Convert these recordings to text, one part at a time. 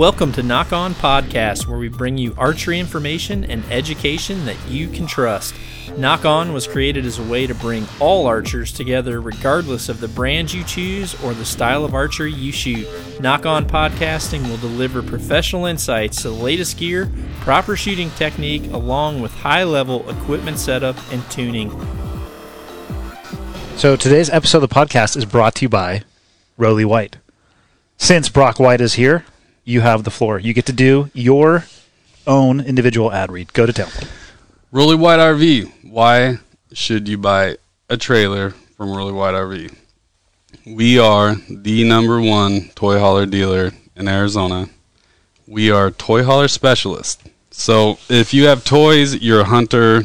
Welcome to Nock On Podcast, where we bring you archery information and education that you can trust. Nock On was created as a way to bring all archers together, regardless of the brand you choose or the style of archery you shoot. Nock On Podcasting will deliver professional insights to the latest gear, proper shooting technique, along with high level equipment setup and tuning. So today's episode of the podcast is brought to you by Rowley White. Since Brock White is here, you have the floor. You get to do your own individual ad read. Go to town. Rowley White RV. Why should you buy a trailer from Rowley White RV? We are the number one toy hauler dealer in Arizona. We are toy hauler specialists. So if you have toys, you're a hunter,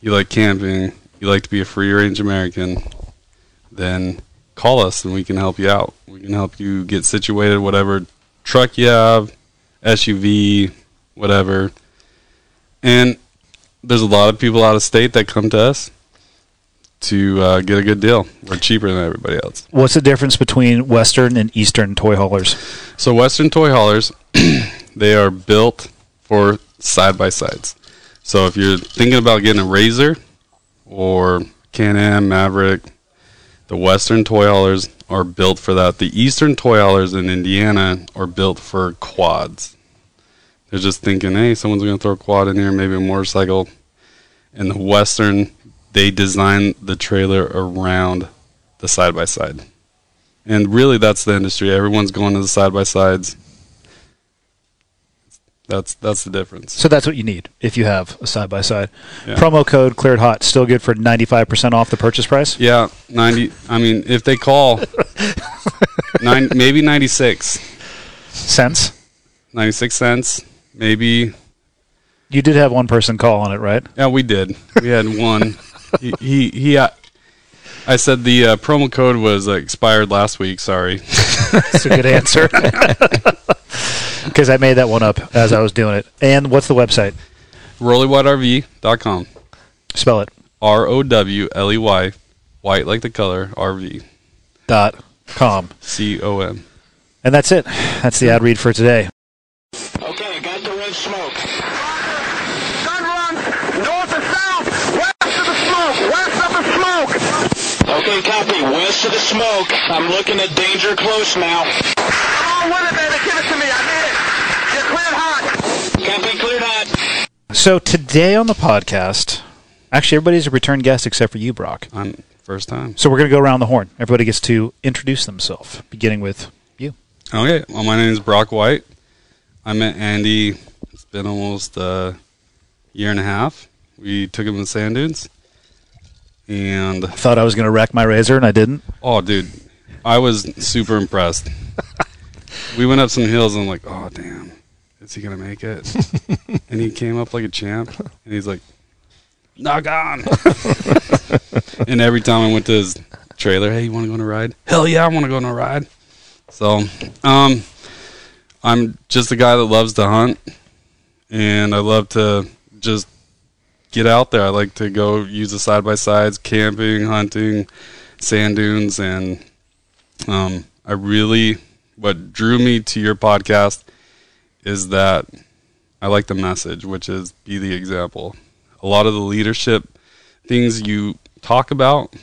you like camping, you like to be a free range American, then call us and we can help you out. We can help you get situated, whatever truck you have, SUV, whatever. And there's a lot of people out of state that come to us to uh, get a good deal. We're cheaper than everybody else. What's the difference between Western and Eastern toy haulers? So Western toy haulers, they are built for side by sides. So if you're thinking about getting a RZR or Can-Am Maverick, the Western toy haulers are built for that. The Eastern toy haulers in Indiana are built for quads. They're just thinking, hey, someone's going to throw a quad in here, maybe a motorcycle. And the Western, they design the trailer around the side by side. And really, that's the industry. Everyone's going to the side by sides. That's that's the difference. So that's what you need if you have a side by side. Promo code cleared hot still good for 95% off the purchase price. Yeah, ninety. I mean, if they call, nine maybe ninety six. Cents. 96 cents, maybe. You did have one person call on it, right? Yeah, we did. We had one. he, he, he uh, I said the uh, promo code was uh, expired last week. Sorry. That's a good answer. Because I made that one up as I was doing it. And what's the website? RowleyWhiteRV.com. Spell it. R O W L E Y, white like the color, RV. Dot com. C O M. And that's it. That's the ad read for today. Okay, got the red smoke. Gun run north and south, west of the smoke, west of the smoke. Okay, copy. West of the smoke. I'm looking at danger close now. Come on with it, baby. Give it to me. I need it. You're cleared hot. Copy, cleared hot. So today on the podcast, actually everybody's a return guest except for you, Brock. I'm first time. So we're going to go around the horn. Everybody gets to introduce themselves, beginning with you. Okay. Well, my name is Brock White. I met Andy. It's been almost a year and a half. We took him to sand dunes, and Thought I was going to wreck my razor, and I didn't. oh, dude, I was super impressed. we went up some hills, and I'm like, oh, damn, is he gonna make it? and he came up like a champ, and he's like, knock on. and every time I went to his trailer, hey, you want to go on a ride? Hell yeah, I want to go on a ride. So, um, I'm just a guy that loves to hunt, and I love to just get out there. I like to go use the side by sides, camping, hunting, sand dunes, and um, I really what drew me to your podcast is that I like the message, which is be the example. A lot of the leadership things you talk about,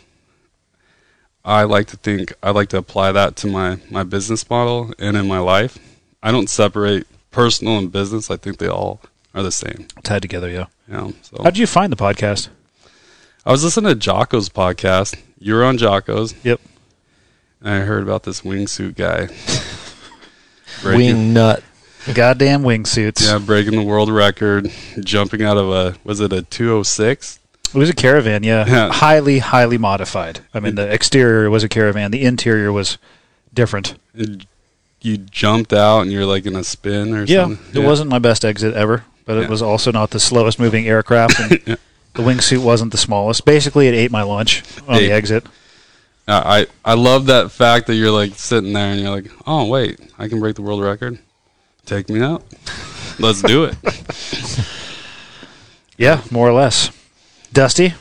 I like to think I like to apply that to my my business model and in my life. I don't separate personal and business. I think they all are the same. Tied together, yeah. You know, so How did you find the podcast? I was listening to Jocko's podcast. You were on Jocko's, Yep. and I heard about this wingsuit guy. Wing nut. Goddamn wingsuits. Yeah, breaking the world record, jumping out of a was it a 206? It was a caravan, yeah. Yeah. Highly, highly modified. I mean, the exterior was a caravan. The interior was different. And you jumped out and you're like in a spin or Yeah, something. it wasn't my best exit ever, but it was also not the slowest moving aircraft. And Yeah. The wingsuit wasn't the smallest. Basically, it ate my lunch on the exit. Uh, I I love that fact that you're like sitting there and you're like, oh wait, I can break the world record. Take me out. Let's do it. Yeah, more or less. Dusty,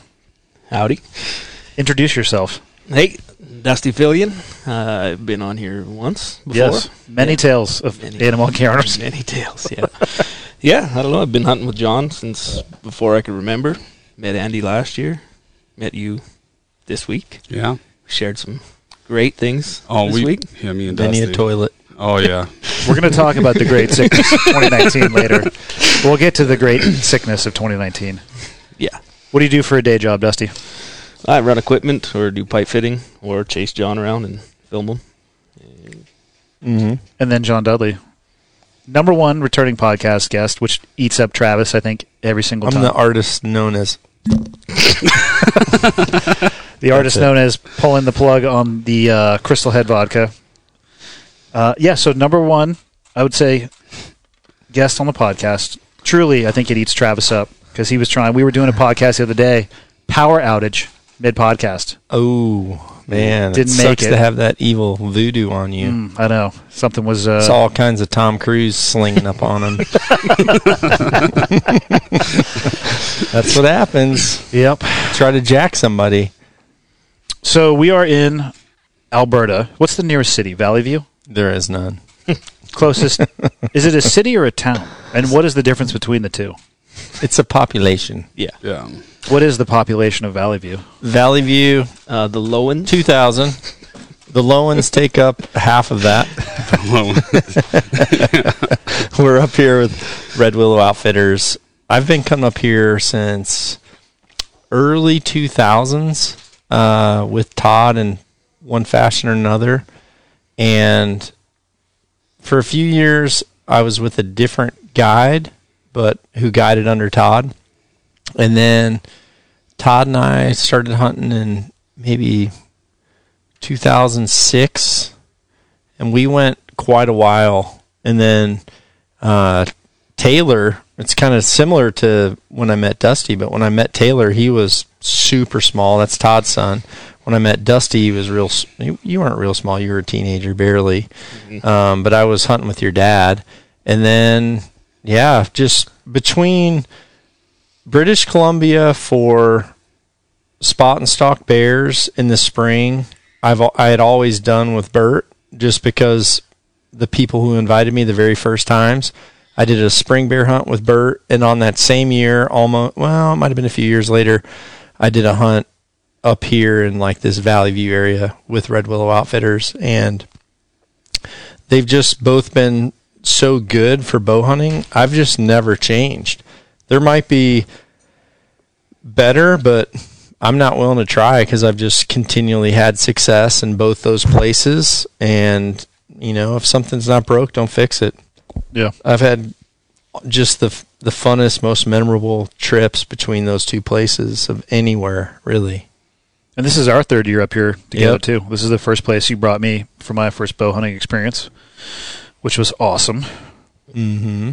Howdy. introduce yourself. Hey, Dusty Fillion. Uh, I've been on here once before. Yes. Many Yeah. tales of Many- animal encounters. Many tales, yeah. yeah, I don't know. I've been hunting with John since before I could remember. Met Andy last year. Met you this week. Yeah. Shared some great things Oh, this we. week. Yeah, me and Dusty. Many Dusty. a toilet. Oh yeah. We're going to talk about the great sickness of 2019 later. We'll get to the great sickness of 2019. Yeah. What do you do for a day job, Dusty? I run equipment or do pipe fitting or chase John around and film him. Mm-hmm. And then John Dudley, number one returning podcast guest, which eats up Travis, I think, every single time. I'm time. the artist known as the artist it. known as pulling the plug on the uh, Crystal Head vodka. Uh, yeah, so number one, I would say guest on the podcast. Truly, I think it eats Travis up because he was trying. We were doing a podcast the other day, power outage mid podcast. Oh man, Didn't it make sucks it. to have that evil voodoo on you. Mm, I know something was. Uh, It's all kinds of Tom Cruise slinging up on him. That's what happens. Yep. Try to jack somebody. So we are in Alberta. What's the nearest city? Valley View. There is none. Closest. is it a city or a town? And what is the difference between the two? It's a population. Yeah. Yeah. What is the population of Valley View? Valley View, Uh, the Lowen. 2,000. The Lowens take up half of that. We're up here with Red Willow Outfitters. I've been coming up here since early 2000s uh, with Todd in one fashion or another. And for a few years, I was with a different guide, but who guided under Todd. And then Todd and I started hunting in maybe 2006, and we went quite a while. And then uh, Taylor, it's kind of similar to when I met Dusty, but when I met Taylor, he was super small. That's Todd's son. When I met Dusty, he was real. You you weren't real small. You were a teenager, barely. Um, but I was hunting with your dad, and then yeah, just between British Columbia for spot and stock bears in the spring. I've I had always done with Bert just because the people who invited me the very first times. I did a spring bear hunt with Bert, and on that same year, almost well, it might have been a few years later, I did a hunt up here in like this Valley View area with Red Willow Outfitters, and they've just both been so good for bow hunting. I've just never changed. There might be better, but I'm not willing to try because I've just continually had success in both those places. And you know, if something's not broke, don't fix it. Yeah. I've had just the the funnest, most memorable trips between those two places of anywhere, really. And this is our third year up here together Yep. too. This is the first place you brought me for my first bow hunting experience, which was awesome. Mm-hmm.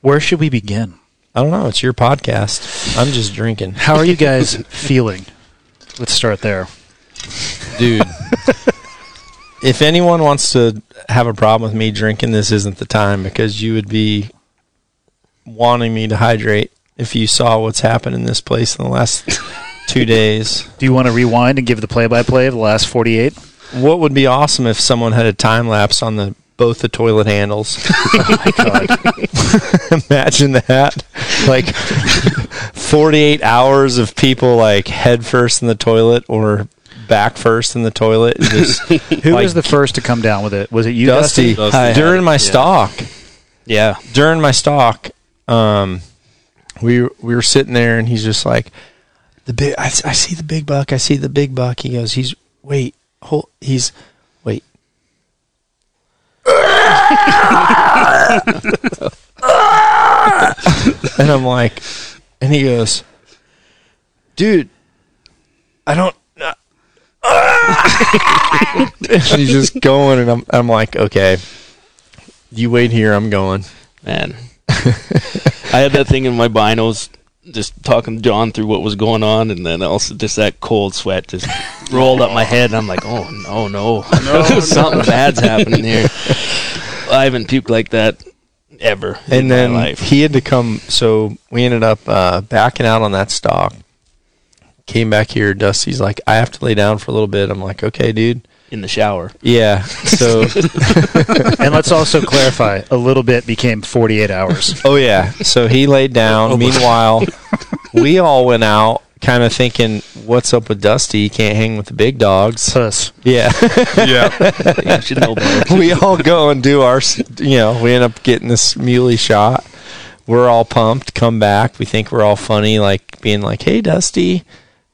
Where should we begin? I don't know. It's your podcast. I'm just drinking, How are you guys feeling? Let's start there. dude. if anyone wants to have a problem with me drinking, this isn't the time because you would be wanting me to hydrate if you saw what's happened in this place in the last two days. Do you want to rewind and give the play-by-play of the last 48? What would be awesome if someone had a time lapse on the both the toilet handles? Imagine that. Like 48 hours of people like head first in the toilet or back first in the toilet. Just Who Like- was the first to come down with it? Was it you, Dusty, Dusty? Dusty. during my stock, Yeah. During my stock, um, we we were sitting there, and he's just like, "The big, I, I see the big buck. I see the big buck." He goes, "He's wait, hold, he's wait." and I'm like, and he goes, "Dude, I don't." Uh, and he's just going, and I'm I'm like, okay, you wait here. I'm going. Man. I had that thing in my binos, just talking to John through what was going on, and then also just that cold sweat just rolled up my head, and I'm like, oh, no, no. Something bad's happening here. I haven't puked like that ever in and then my life. he had to come. So we ended up uh, backing out on that stock, came back here. Dusty's like, I have to lay down for a little bit. I'm like, okay, dude. In the shower. Yeah. So, and let's also clarify: a little bit became 48 hours. oh yeah. So he laid down. Oh, Meanwhile, we all went out, kind of thinking, "What's up with Dusty? He can't hang with the big dogs." Puss. Yeah. Yeah. You should know better. we all go and do our, you know, we end up getting this muley shot. We're all pumped, come back. We think we're all funny, like being like, hey, Dusty,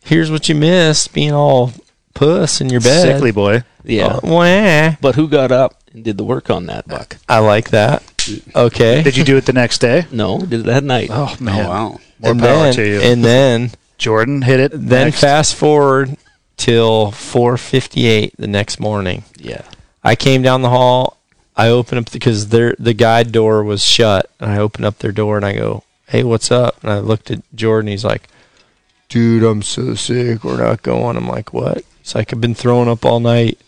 here's what you missed, being all puss in your bed. Sickly boy. Yeah. Uh, wah. But who got up and did the work on that, Buck? I like that. Okay. Did you do it the next day? No, did it that night. Oh Oh man, wow. more and power then, to you. And then, Jordan hit it. then next. fast forward till 4:58 the next morning. Yeah. I came down the hall. I opened up because their the guide door was shut, and I opened up their door and I go, "Hey, what's up?" And I looked at Jordan. He's like, "Dude, I'm so sick. We're not going." I'm like, "What?" It's like, "I've been throwing up all night."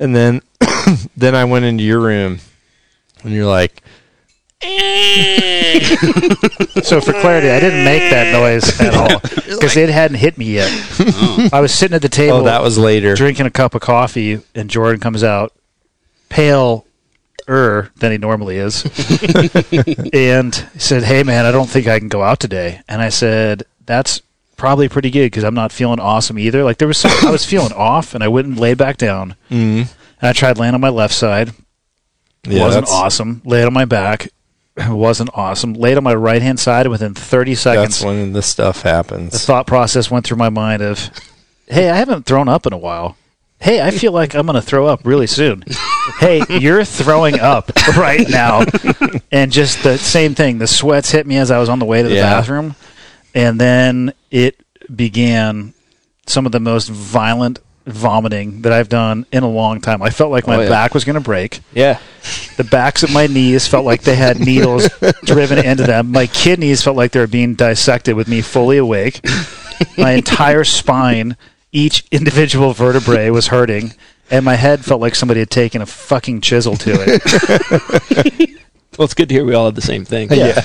And then, then I went into your room, and you're like, So for clarity, I didn't make that noise at all because it hadn't hit me yet. I was sitting at the table, "Oh, that was later." drinking a cup of coffee, and Jordan comes out, pale er than he normally is, and he said, "Hey man, I don't think I can go out today." And I said, "That's probably pretty good because I'm not feeling awesome either. Like there was some, I was feeling off, and I went and laid back down, Mm. and I tried laying on my left side. Yeah, wasn't that's- awesome. Laid on my back. Wasn't awesome. Laid on my right hand side and within 30 seconds. That's when the stuff happens. the thought process went through my mind of, hey, I haven't thrown up in a while. Hey, I feel like I'm going to throw up really soon. hey, you're throwing up right now. And just the same thing. The sweats hit me as I was on the way to the Yeah. bathroom. And then it began some of the most violent vomiting that I've done in a long time. I felt like my Oh, yeah. back was going to break. Yeah. The backs of my knees felt like they had needles driven into them. My kidneys felt like they were being dissected with me fully awake. My entire spine, each individual vertebrae was hurting, and my head felt like somebody had taken a fucking chisel to it. Well, it's good to hear we all had the same thing. Yeah. Yeah.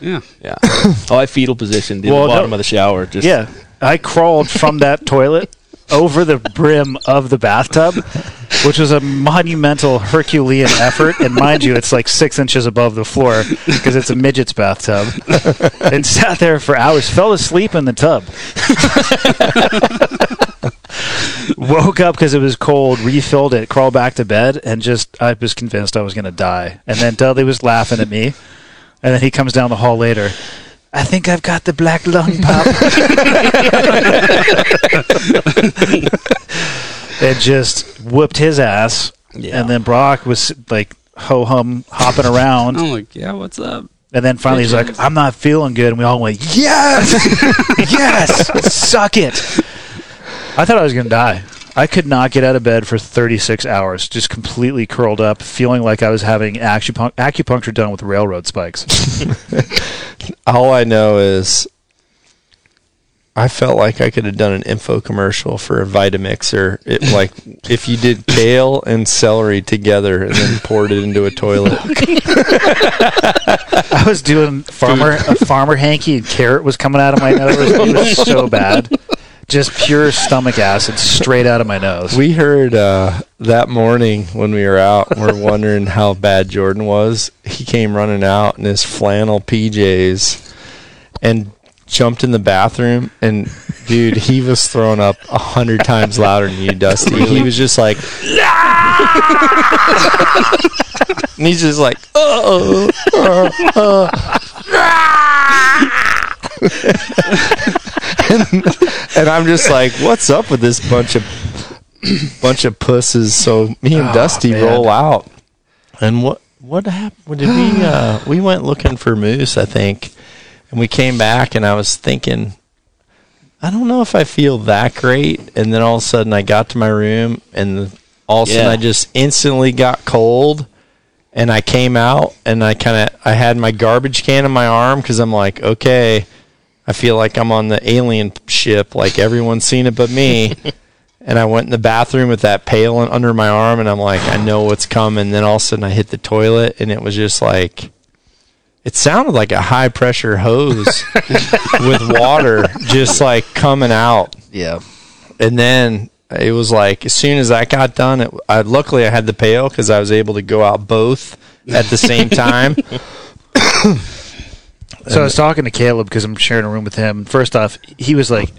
Yeah. Yeah. Oh, I fetal positioned in Well, the bottom no- of the shower. Just Yeah, I crawled from that toilet over the brim of the bathtub, which was a monumental Herculean effort. And mind you, it's like six inches above the floor because it's a midget's bathtub. and sat there for hours, fell asleep in the tub. Woke up because it was cold, refilled it, crawled back to bed, and just I was convinced I was going to die. And then Dudley was laughing at me, and then he comes down the hall later. I think I've got the black lung pop. and just whooped his ass. Yeah. And then Brock was like ho hum hopping around. I'm like, yeah, what's up? And then finally he's like, I'm not feeling good. And we all went, Yes! yes! Suck it! I thought I was going to die. I could not get out of bed for 36 hours, just completely curled up, feeling like I was having acupun- acupuncture done with railroad spikes. All I know is I felt like I could have done an info commercial for a Vitamixer. It, like if you did kale and celery together and then poured it into a toilet. I was doing farmer a farmer hanky and carrot was coming out of my nose. It was so bad. Just pure stomach acid straight out of my nose. We heard uh, that morning when we were out, and we're wondering how bad Jordan was. He came running out in his flannel PJs and jumped in the bathroom. And dude, he was throwing up a hundred times louder than you, Dusty. He was just like, and he's just like, oh, uh, and, and I'm just like, what's up with this bunch of bunch of pusses? So me and Oh, Dusty man. roll out, and what what happened? Did we uh, we went looking for moose? I think, and we came back, and I was thinking. I don't know if I feel that great, and then all of a sudden I got to my room, and all of a sudden Yeah. I just instantly got cold, and I came out, and I kind of I had my garbage can in my arm because I'm like, okay, I feel like I'm on the alien ship, like everyone's seen it but me. and I went in the bathroom with that pail under my arm, and I'm like, I know what's coming. Then all of a sudden, I hit the toilet, and it was just like it sounded like a high pressure hose with water just like coming out. Yeah. And then it was like as soon as that got done, it, I, luckily I had the pail because I was able to go out both at the same time. So I was talking to Caleb because I'm sharing a room with him. First off, he was like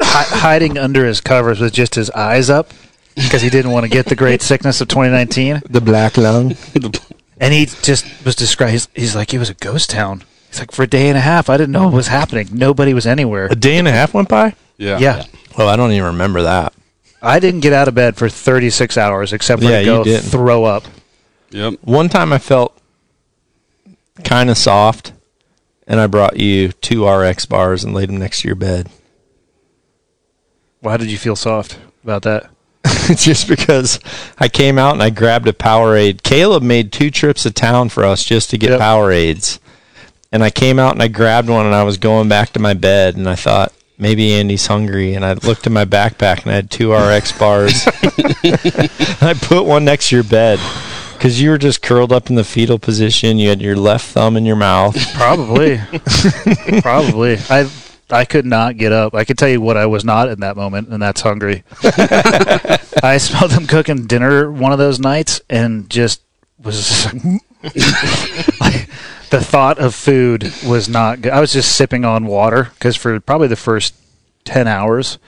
hi- hiding under his covers with just his eyes up because he didn't want to get the great sickness of 2019. the black lung. And he just was described. He's, he's like, it was a ghost town. He's like, for a day and a half, I didn't know what was happening. Nobody was anywhere. A day and a half went by. Yeah. Yeah. Well, I don't even remember that. I didn't get out of bed for 36 hours except for Yeah, to you go didn't. throw up. Yep. One time I felt kind of soft, and I brought you two RX bars and laid them next to your bed. Why did you feel soft about that? just because I came out and I grabbed a Powerade. Caleb made two trips to town for us just to get Yep. Powerades. And I came out and I grabbed one and I was going back to my bed and I thought maybe Andy's hungry and I looked in my backpack and I had two RX bars. I put one next to your bed because you were just curled up in the fetal position. You had your left thumb in your mouth. Probably. Probably. I I could not get up. I could tell you what I was not in that moment, and that's hungry. I smelled them cooking dinner one of those nights and just was like, the thought of food was not good. I was just sipping on water because for probably the first 10 hours,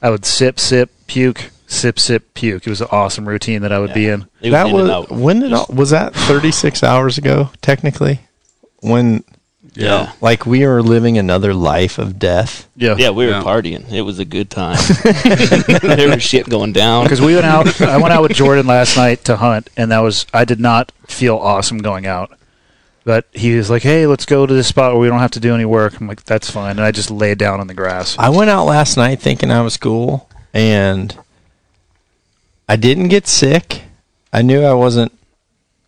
I would sip, sip, puke, sip, sip, puke. It was an awesome routine that I would be in. It that in was out. when did all, was that 36 hours ago technically when Yeah. like we were living another life of death Yeah. Yeah, we were Yeah. partying. It was a good time. there was shit going down. because we went out. I went out with Jordan last night to hunt, and that was I did not feel awesome going out. But he was like, "Hey, let's go to this spot where we don't have to do any work." I'm like, "That's fine," and I just laid down on the grass. i went out last night thinking i was cool and i didn't get sick i knew i wasn't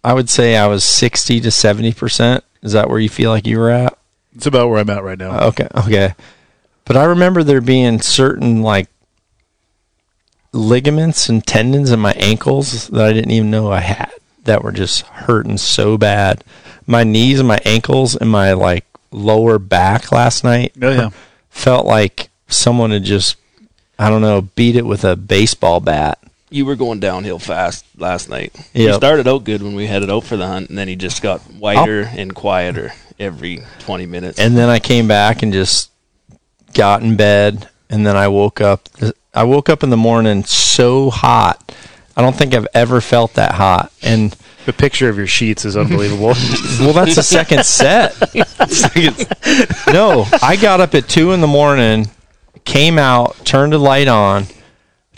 i would say i was 60 to 70 percent is that where you feel like you were at It's about where I'm at right now. Okay, okay. But I remember there being certain like ligaments and tendons in my ankles that I didn't even know I had that were just hurting so bad. My knees and my ankles and my like lower back last night Oh yeah, felt like someone had just I don't know, beat it with a baseball bat. You were going downhill fast last night. He Yep. started out good when we headed out for the hunt, and then he just got whiter and quieter every 20 minutes. And then I came back and just got in bed and then I woke up I woke up in the morning so hot. I don't think I've ever felt that hot. And the picture of your sheets is unbelievable. well that's the second set. no, I got up at two in the morning, came out, turned the light on,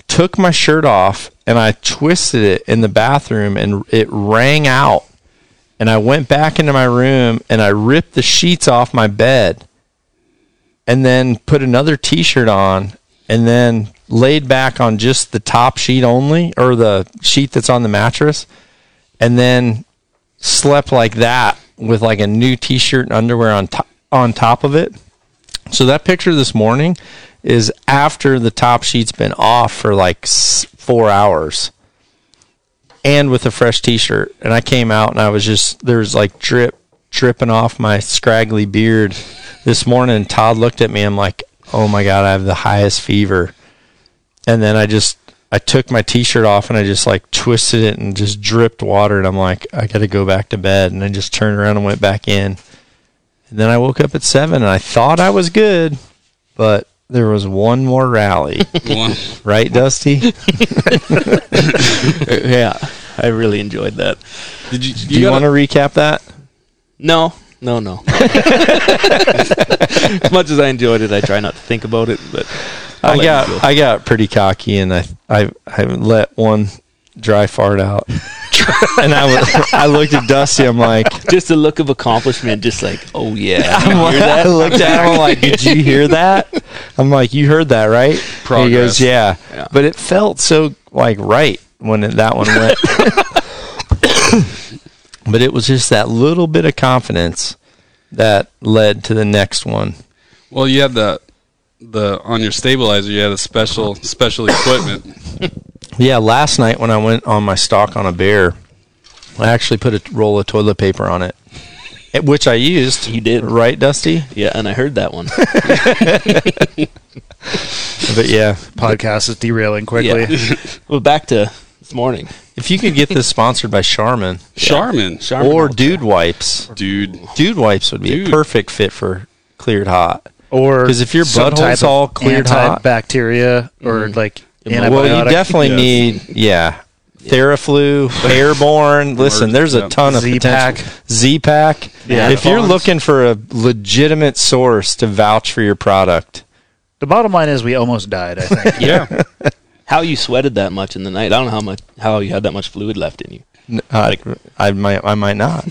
took my shirt off, and I twisted it in the bathroom and it rang out. And I went back into my room and I ripped the sheets off my bed and then put another t shirt on and then laid back on just the top sheet only or the sheet that's on the mattress and then slept like that with like a new t-shirt and underwear on top on top of it. So that picture this morning is after the top sheet's been off for like 4 hours and with a fresh t-shirt. And I came out and I was just there's like drip dripping off my scraggly beard. This morning Todd looked at me. I'm like oh my god I have the highest fever. And then I just I took my t-shirt off and I just like twisted it and just dripped water. And I'm like I got to go back to bed. And I just turned around and went back in. And then I woke up at 7 and I thought I was good, but there was one more rally. One. right, Dusty? yeah, I really enjoyed that. Did you? Do you want to recap that? No, no, no. as much as I enjoyed it, I try not to think about it. But I'll I let got go. I got pretty cocky and I I I let one dry fart out. and I was, I looked at Dusty I'm like just a look of accomplishment, just like, oh yeah, I'm like- hear that? I looked at him. I'm like, "Did you hear that?" I'm like, "You heard that, right?" He goes, yeah. Yeah. But it felt so like right when it, that one went. but it was just that little bit of confidence that led to the next one. Well, you had the the on your stabilizer. You had a special special equipment. Yeah, last night when I went on my stalk on a bear, I actually put a roll of toilet paper on it. Eh, which I used. You did. right, Dusty? Yeah, and I heard that one. But yeah, Podcast is derailing quickly. Yeah. well, back to this morning. if you could get this sponsored by Charmin Charmin, Charmin or Ultra. Dude Wipes, dude. Dude Wipes would be Dude. a perfect fit for cleared hot. Or 'Cause if your some butthole's all cleared hot- bacteria or mm. like antibiotic. Well, you definitely Yes. need yeah. Theraflu, airborne. Listen, there's a ton of Z-Pak. potential. Z-Pak. Yeah. If you're looking for a legitimate source to vouch for your product, the bottom line is we almost died. I think. Yeah, How you sweated that much in the night? I don't know how much how you had that much fluid left in you. n- uh, I might I might not.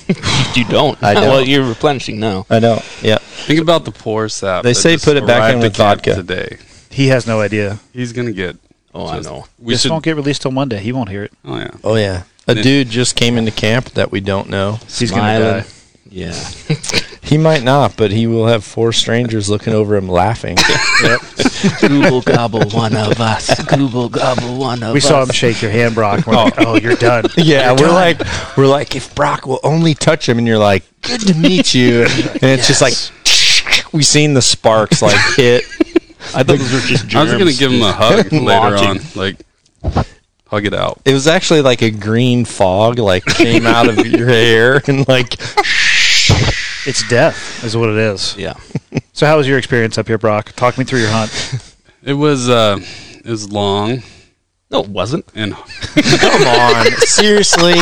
You don't. I don't. Well, you're replenishing now. I know. Yeah. think about the poor sap. They say put it back in at with vodka. today. he has no idea. He's gonna get. Oh, I just- know. We this should. won't get released till Monday. He won't hear it. oh yeah. Oh yeah. A Then- dude just came into camp that we don't know. He's Smiling. gonna die. Yeah. He might not, but he will have four strangers looking over him laughing. Google gobble one of us. Google gobble one of us. We us. saw him shake your hand, Brock. We're like, oh, oh you're done. Yeah, You're we're done. like, we're like, if Brock will only touch him, and you're like, good to meet you, and it's just like, we seen the sparks like hit. I thought those were just germs. I was gonna give him a hug later on, like hug it out. It was actually like a green fog, like came out of your hair, and like, it's death, is what it is. Yeah. So, how was your experience up here, Brock? Talk me through your hunt. It was uh, it was long No, it wasn't. and come on, seriously,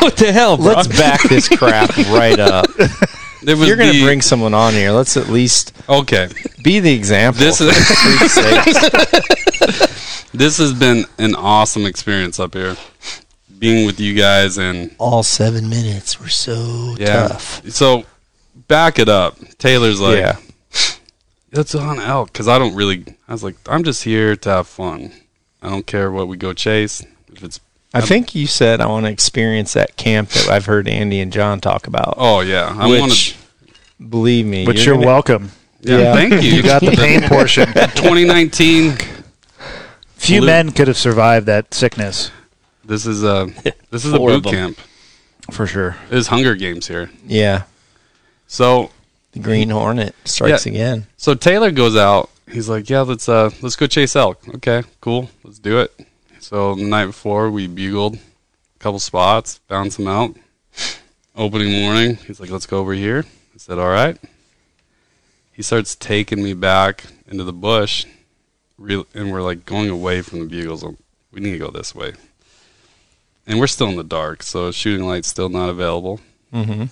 What the hell, bro? let's back this crap right up. It was. You're gonna the- bring someone on here. Let's at least Okay, be the example. this for is freak's sake. this has been an awesome experience up here, being with you guys and all seven minutes were so yeah. tough. So back it up. Taylor's like, yeah. let's on elk because I don't really. I was like, I'm just here to have fun. I don't care what we go chase. If it's I think you said I want to experience that camp that I've heard Andy and John talk about. oh yeah, I which, want to. believe me, But you're, gonna- welcome. Yeah, yeah. thank you. You got the pain portion. 2019. Few Blue- men could have survived that sickness This is a this is a Four of boot them. camp. for sure. There's Hunger Games here. Yeah, So the Green Hornet strikes Yeah. again. so Taylor goes out. He's like, yeah, let's uh let's go chase elk. Okay, cool, let's do it. So the night before we bugled a couple spots, found some out. Opening morning, he's like, let's go over here. I said, all right. He starts taking me back into the bush, and we're like going away from the bugles. We need to go this way, and we're still in the dark, so shooting light's still not available. Mm-hmm.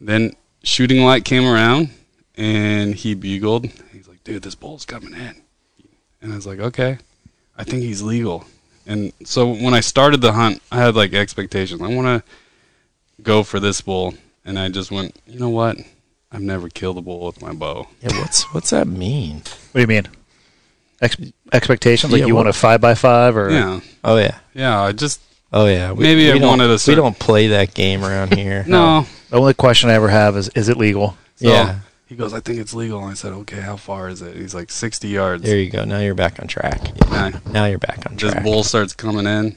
Then shooting light came around and he bugled. He's like, dude, this bull's coming in. And I was like, okay, I think he's legal. And so when I started the hunt, I had like expectations. I want to go for this bull. And I just went, you know what? I've never killed a bull with my bow. Yeah, what's what's that mean? What do you mean? Ex- expectations? Like Yeah, you what- want a five by five or Yeah. Oh yeah, Yeah. I just, oh yeah. We, Maybe we I don't- wanted a We don't play that game around here. no. the only question I ever have is is it legal? So Yeah. He goes, I think it's legal. And I said, okay, how far is it? He's like 60 yards. There you go. Now you're back on track. And I- Now you're back on track. this bull starts coming in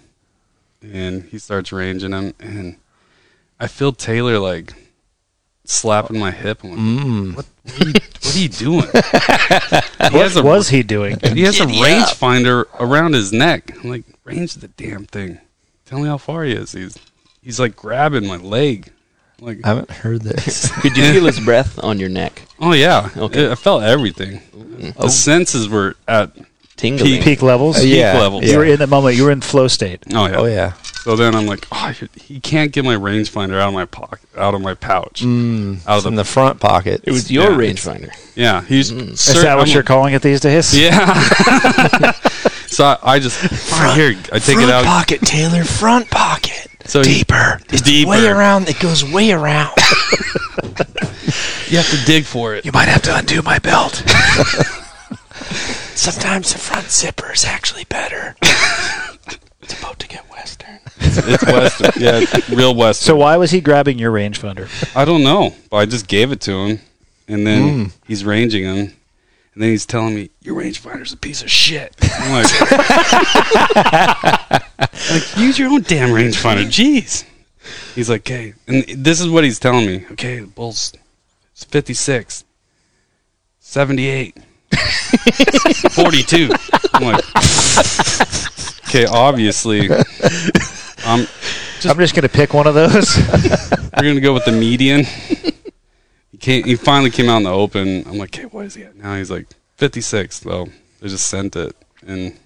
and he starts ranging him and i feel taylor like slapping my hip i'm like Mm. what, what, are you, what are you doing he has What a, was he doing? he has a rangefinder around his neck i'm like range the damn thing tell me how far he is he's he's like grabbing my leg like I haven't heard this. Could you feel his breath on your neck? oh yeah Okay. i felt everything the senses were at Tingling. Peak levels? Uh, yeah, levels. You were in that moment. You were in flow state. oh yeah Oh yeah. so then i'm like oh he can't get my rangefinder out of my pocket out of my pouch Mm, out it's of in the the front pocket. It was your Yeah. rangefinder. Yeah, he's. Is that what you're calling it these days? Yeah. so I, I just right here. I take it out. pocket, Taylor. Front pocket. So deeper. It's Deeper. way around. It goes way around. You have to dig for it. you might have to undo my belt. Sometimes the front zipper is actually better. it's about to get western. It's western. Yeah, it's real western. So why was he grabbing your rangefinder? I don't know, but I just gave it to him, and then Mm. he's ranging him, and then he's telling me your rangefinder's a piece of shit. I'm like, like use your own damn rangefinder. Jeez. He's like, okay, and this is what he's telling me. Okay, the bull's it's 56, 78, 42. I'm like, okay, obviously, I'm I'm just gonna pick one of those. we're gonna go with the median. He came. He finally came out in the open. I'm like, hey, what is he at now? He's like 56. Well, they just sent it, and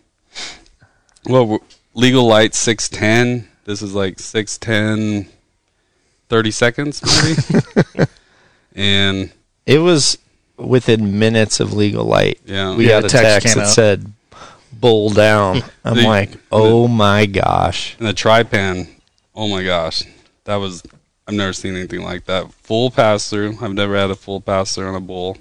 well, legal light 610. This is like 610, 30 seconds maybe, and It was within minutes of legal light. yeah, We Yeah, got a text text that out. said "bull down." I'm The- like, oh my gosh. and the tripan. Oh my gosh, that was. I've never seen anything like that. Full pass through. I've never had a full pass through on a bull,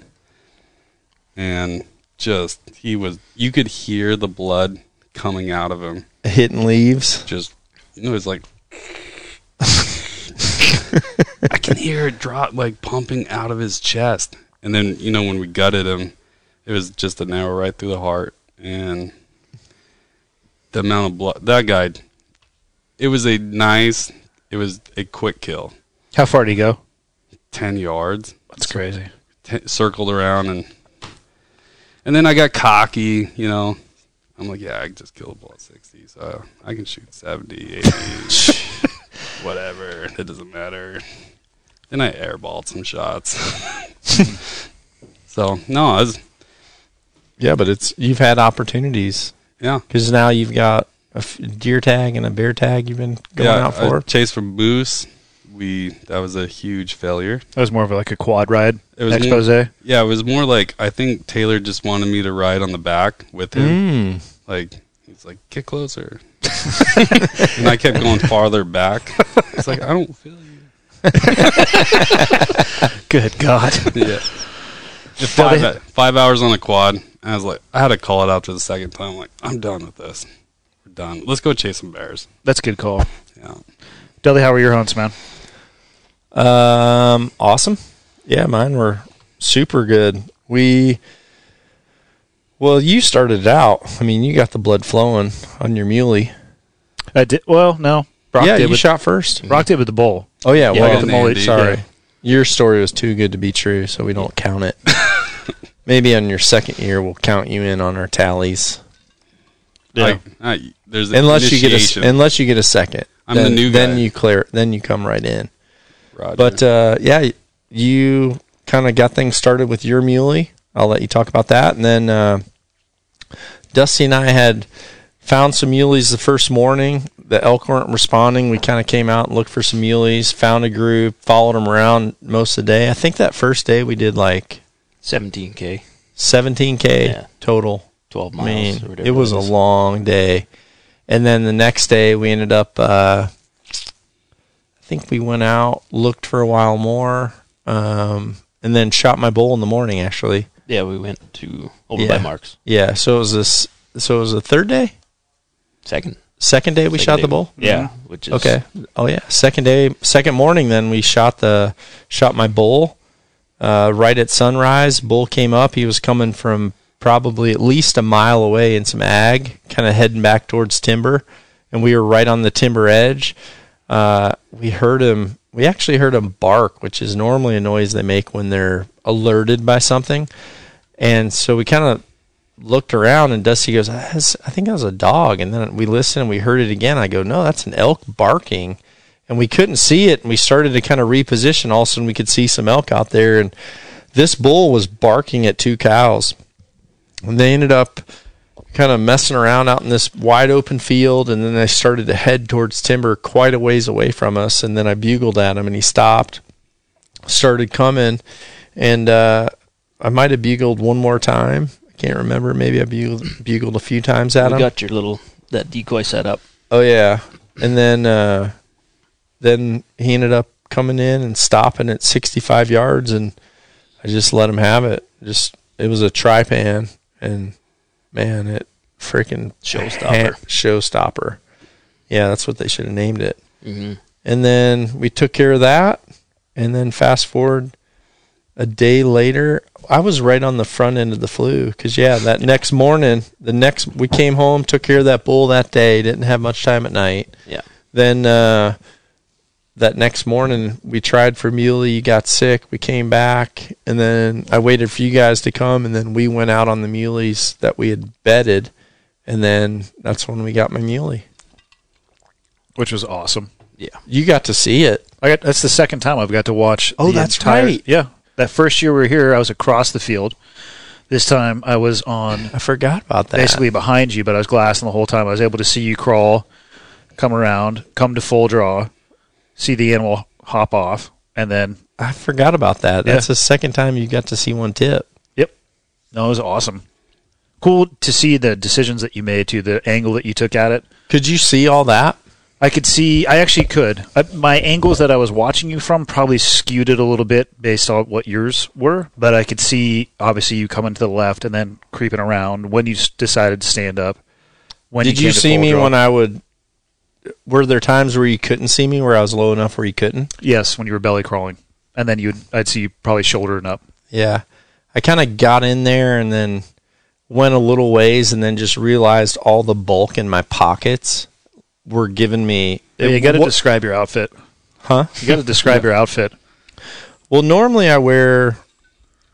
and just he was. You could hear the blood coming out of him. Hitting leaves. just it was like I can hear it drop like pumping out of his chest. And then, you know, when we gutted him, it was just an arrow right through the heart and the amount of blood that guy it was a nice it was a quick kill. How far did he go? Ten yards. That's crazy. T- circled around and and then I got cocky, you know. I'm like, yeah, I can just kill a ball at 60, so I can shoot 70, 80, whatever. It doesn't matter. Then I airballed some shots. so no, I was Yeah, but it's you've had opportunities yeah, because now you've got a f- deer tag and a bear tag you've been going yeah. out for. I chased for moose. We that was a huge failure. That was more of like a quad ride It was expose. Yeah, it was more like I think Taylor just wanted me to ride on the back with him. Mm. Like he's like, get closer, and I kept going farther back. It's like I don't feel you. Good God. Yeah. Five five hours on a quad. And I was like, I had to call it out to the second time. like, I'm done with this. We're done. Let's go chase some bears. That's a good call. Yeah. Dudley, how were your hunts, man? Um, awesome. Yeah, mine were super good. We, well, you started it out. I mean, you got the blood flowing on your muley. I did. Well, no. Brock yeah, did you with, shot first. Brock did with the bull. Oh yeah, Yeah, well, I got the mullet. Andy, sorry, yeah. your story was too good to be true, so we don't count it. Maybe on your second year, we'll count you in on our tallies, Like, I, there's the unless you get a unless you get a second. I'm the then, new Then you clear. Then you come right in. Roger. But uh, yeah, you kind of got things started with your muley. I'll let you talk about that, and then uh, Dusty and I had found some muleys the first morning. The elk weren't responding. We kind of came out and looked for some muleys, found a group, followed them around most of the day. I think that first day we did like 17k, 17k Yeah. total. 12 I miles. mean, or whatever it was a long day. And then the next day, we ended up. Uh, I think we went out, looked for a while more, um, and then shot my bull in the morning. Actually, Yeah, we went to over Yeah. by Marks. yeah. So it was this. So it was the third day, Second. second day we Second shot day the bull. Yeah, which is Okay. Oh yeah. Second day, second morning. Then we shot the shot my bull. Uh, right at sunrise, bull came up. He was coming from probably at least a mile away in some ag, kind of heading back towards timber, and we were right on the timber edge. Uh, we heard him. We actually heard him bark, which is normally a noise they make when they're alerted by something. And so we kind of looked around, and Dusty goes, "I I think that was a dog." And then we listened, and we heard it again. I go, "No, that's an elk barking." And we couldn't see it, and we started to kind of reposition. All of a sudden, we could see some elk out there, and this bull was barking at two cows. And they ended up kind of messing around out in this wide open field, and then they started to head towards timber quite a ways away from us. And then I bugled at him, and he stopped, started coming, and uh, I might have bugled one more time. I can't remember. Maybe I bugled, bugled a few times at We him. got your little that decoy set up. Oh yeah, and then uh, then he ended up coming in and stopping at 65 yards, and I just let him have it. Just it was a tripan, and man, it freaking Showstopper. showstopper. Yeah, that's what they should have named it. hmm And then we took care of that, and then fast forward a day later, I was right on the front end of the flu because yeah, that next morning, the next we came home, took care of that bull that day. Didn't have much time at night. Yeah. Then uh, that next morning we tried for muley. You got sick. We came back, and then I waited for you guys to come, and then we went out on the muleys that we had bedded, and then that's when we got my muley. which was awesome. Yeah. You got to see it. I got that's the second time I've got to watch. Oh, the that's entire- right. Yeah, that first year we were here, I was across the field. This time I was on I forgot about that. basically behind you, but I was glassing the whole time. I was able to see you crawl, come around, come to full draw, see the animal hop off, and then I forgot about that. Yeah. That's the second time you got to see one tip. yep, no, it was awesome. Cool to see the decisions that you made to the angle that you took at it. Could you see all that? I could see. I actually could. I, my angles that I was watching you from probably skewed it a little bit based on what yours were, but I could see obviously you coming to the left and then creeping around when you decided to stand up. When Did came you see me draw. when I would? Were there times where you couldn't see me, where I was low enough where you couldn't? Yes, when you were belly crawling, and then you would I'd see you probably shouldering up. Yeah, I kind of got in there and then went a little ways, and then just realized all the bulk in my pockets were giving me. you got to describe your outfit. huh? You got to describe your outfit. Well, normally I wear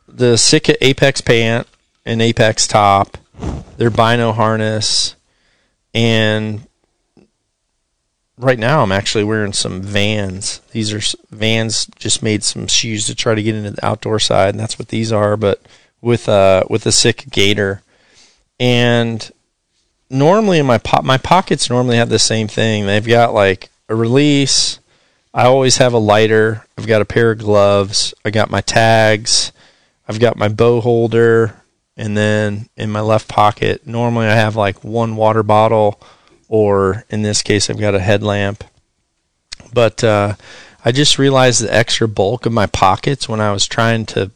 the Sitka Apex pant and Apex top, their Bino harness, and right now I'm actually wearing some Vans. These are Vans. Just made some shoes to try to get into the outdoor side, and that's what these are. But with uh with a sick Gator, and normally in my po- my pockets normally have the same thing. They've got like a release. I always have a lighter. I've got a pair of gloves. I got my tags. I've got my bow holder. And then in my left pocket, normally I have like one water bottle, or in this case, I've got a headlamp. But uh, I just realized the extra bulk of my pockets when I was trying to.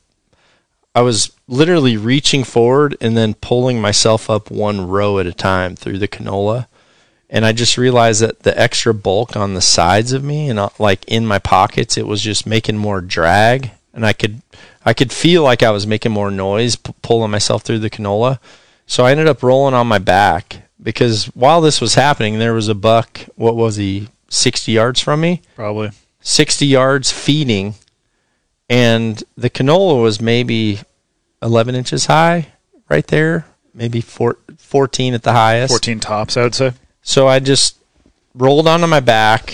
I was literally reaching forward and then pulling myself up one row at a time through the canola and I just realized that the extra bulk on the sides of me and uh, like in my pockets, it was just making more drag, and I could I could feel like I was making more noise p- pulling myself through the canola. So I ended up rolling on my back because while this was happening, there was a buck. What was he? Sixty yards from me. Probably. 60 yards feeding, and the canola was maybe 11 inches high right there, maybe four, 14 at the highest. Fourteen tops, I would say. So I just rolled onto my back.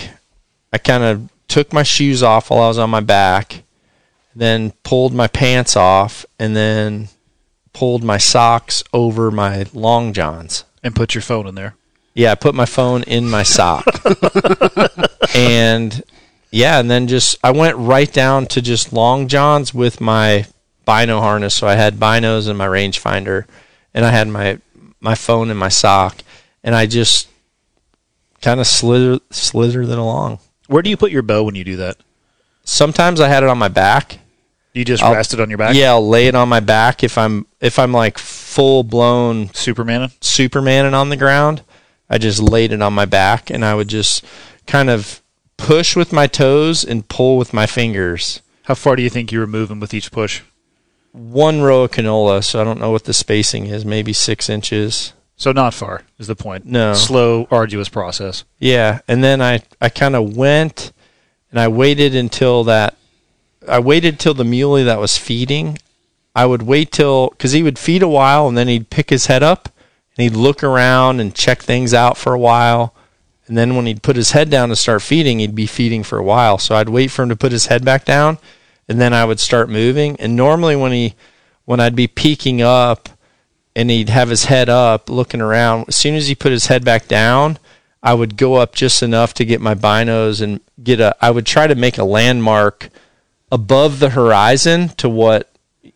I kind of took my shoes off while I was on my back, then pulled my pants off, and then pulled my socks over my long johns. And put your phone in there. Yeah, I put my phone in my sock. and yeah, and then just I went right down to just long johns with my bino harness. So I had binos and my rangefinder and I had my my phone in my sock and I just kind of slither slithered it along. Where do you put your bow when you do that? Sometimes I had it on my back. You just I'll- rest it on your back. Yeah, I'll lay it on my back if I'm if I'm like full blown Superman. Supermaning on the ground. I just laid it on my back and I would just kind of push with my toes and pull with my fingers. How far do you think you were moving with each push? One row of canola, so I don't know what the spacing is, maybe six inches. So not far is the point. No. Slow, arduous process. Yeah, and then I I kind of went and I waited until that I waited till the muley that was feeding. I would wait till cuz he would feed a while and then he'd pick his head up and he'd look around and check things out for a while. And then when he'd put his head down to start feeding, he'd be feeding for a while. So I'd wait for him to put his head back down and then I would start moving. And normally when he when I'd be peeking up and he'd have his head up looking around, as soon as he put his head back down, I would go up just enough to get my binos and get a I would try to make a landmark above the horizon to what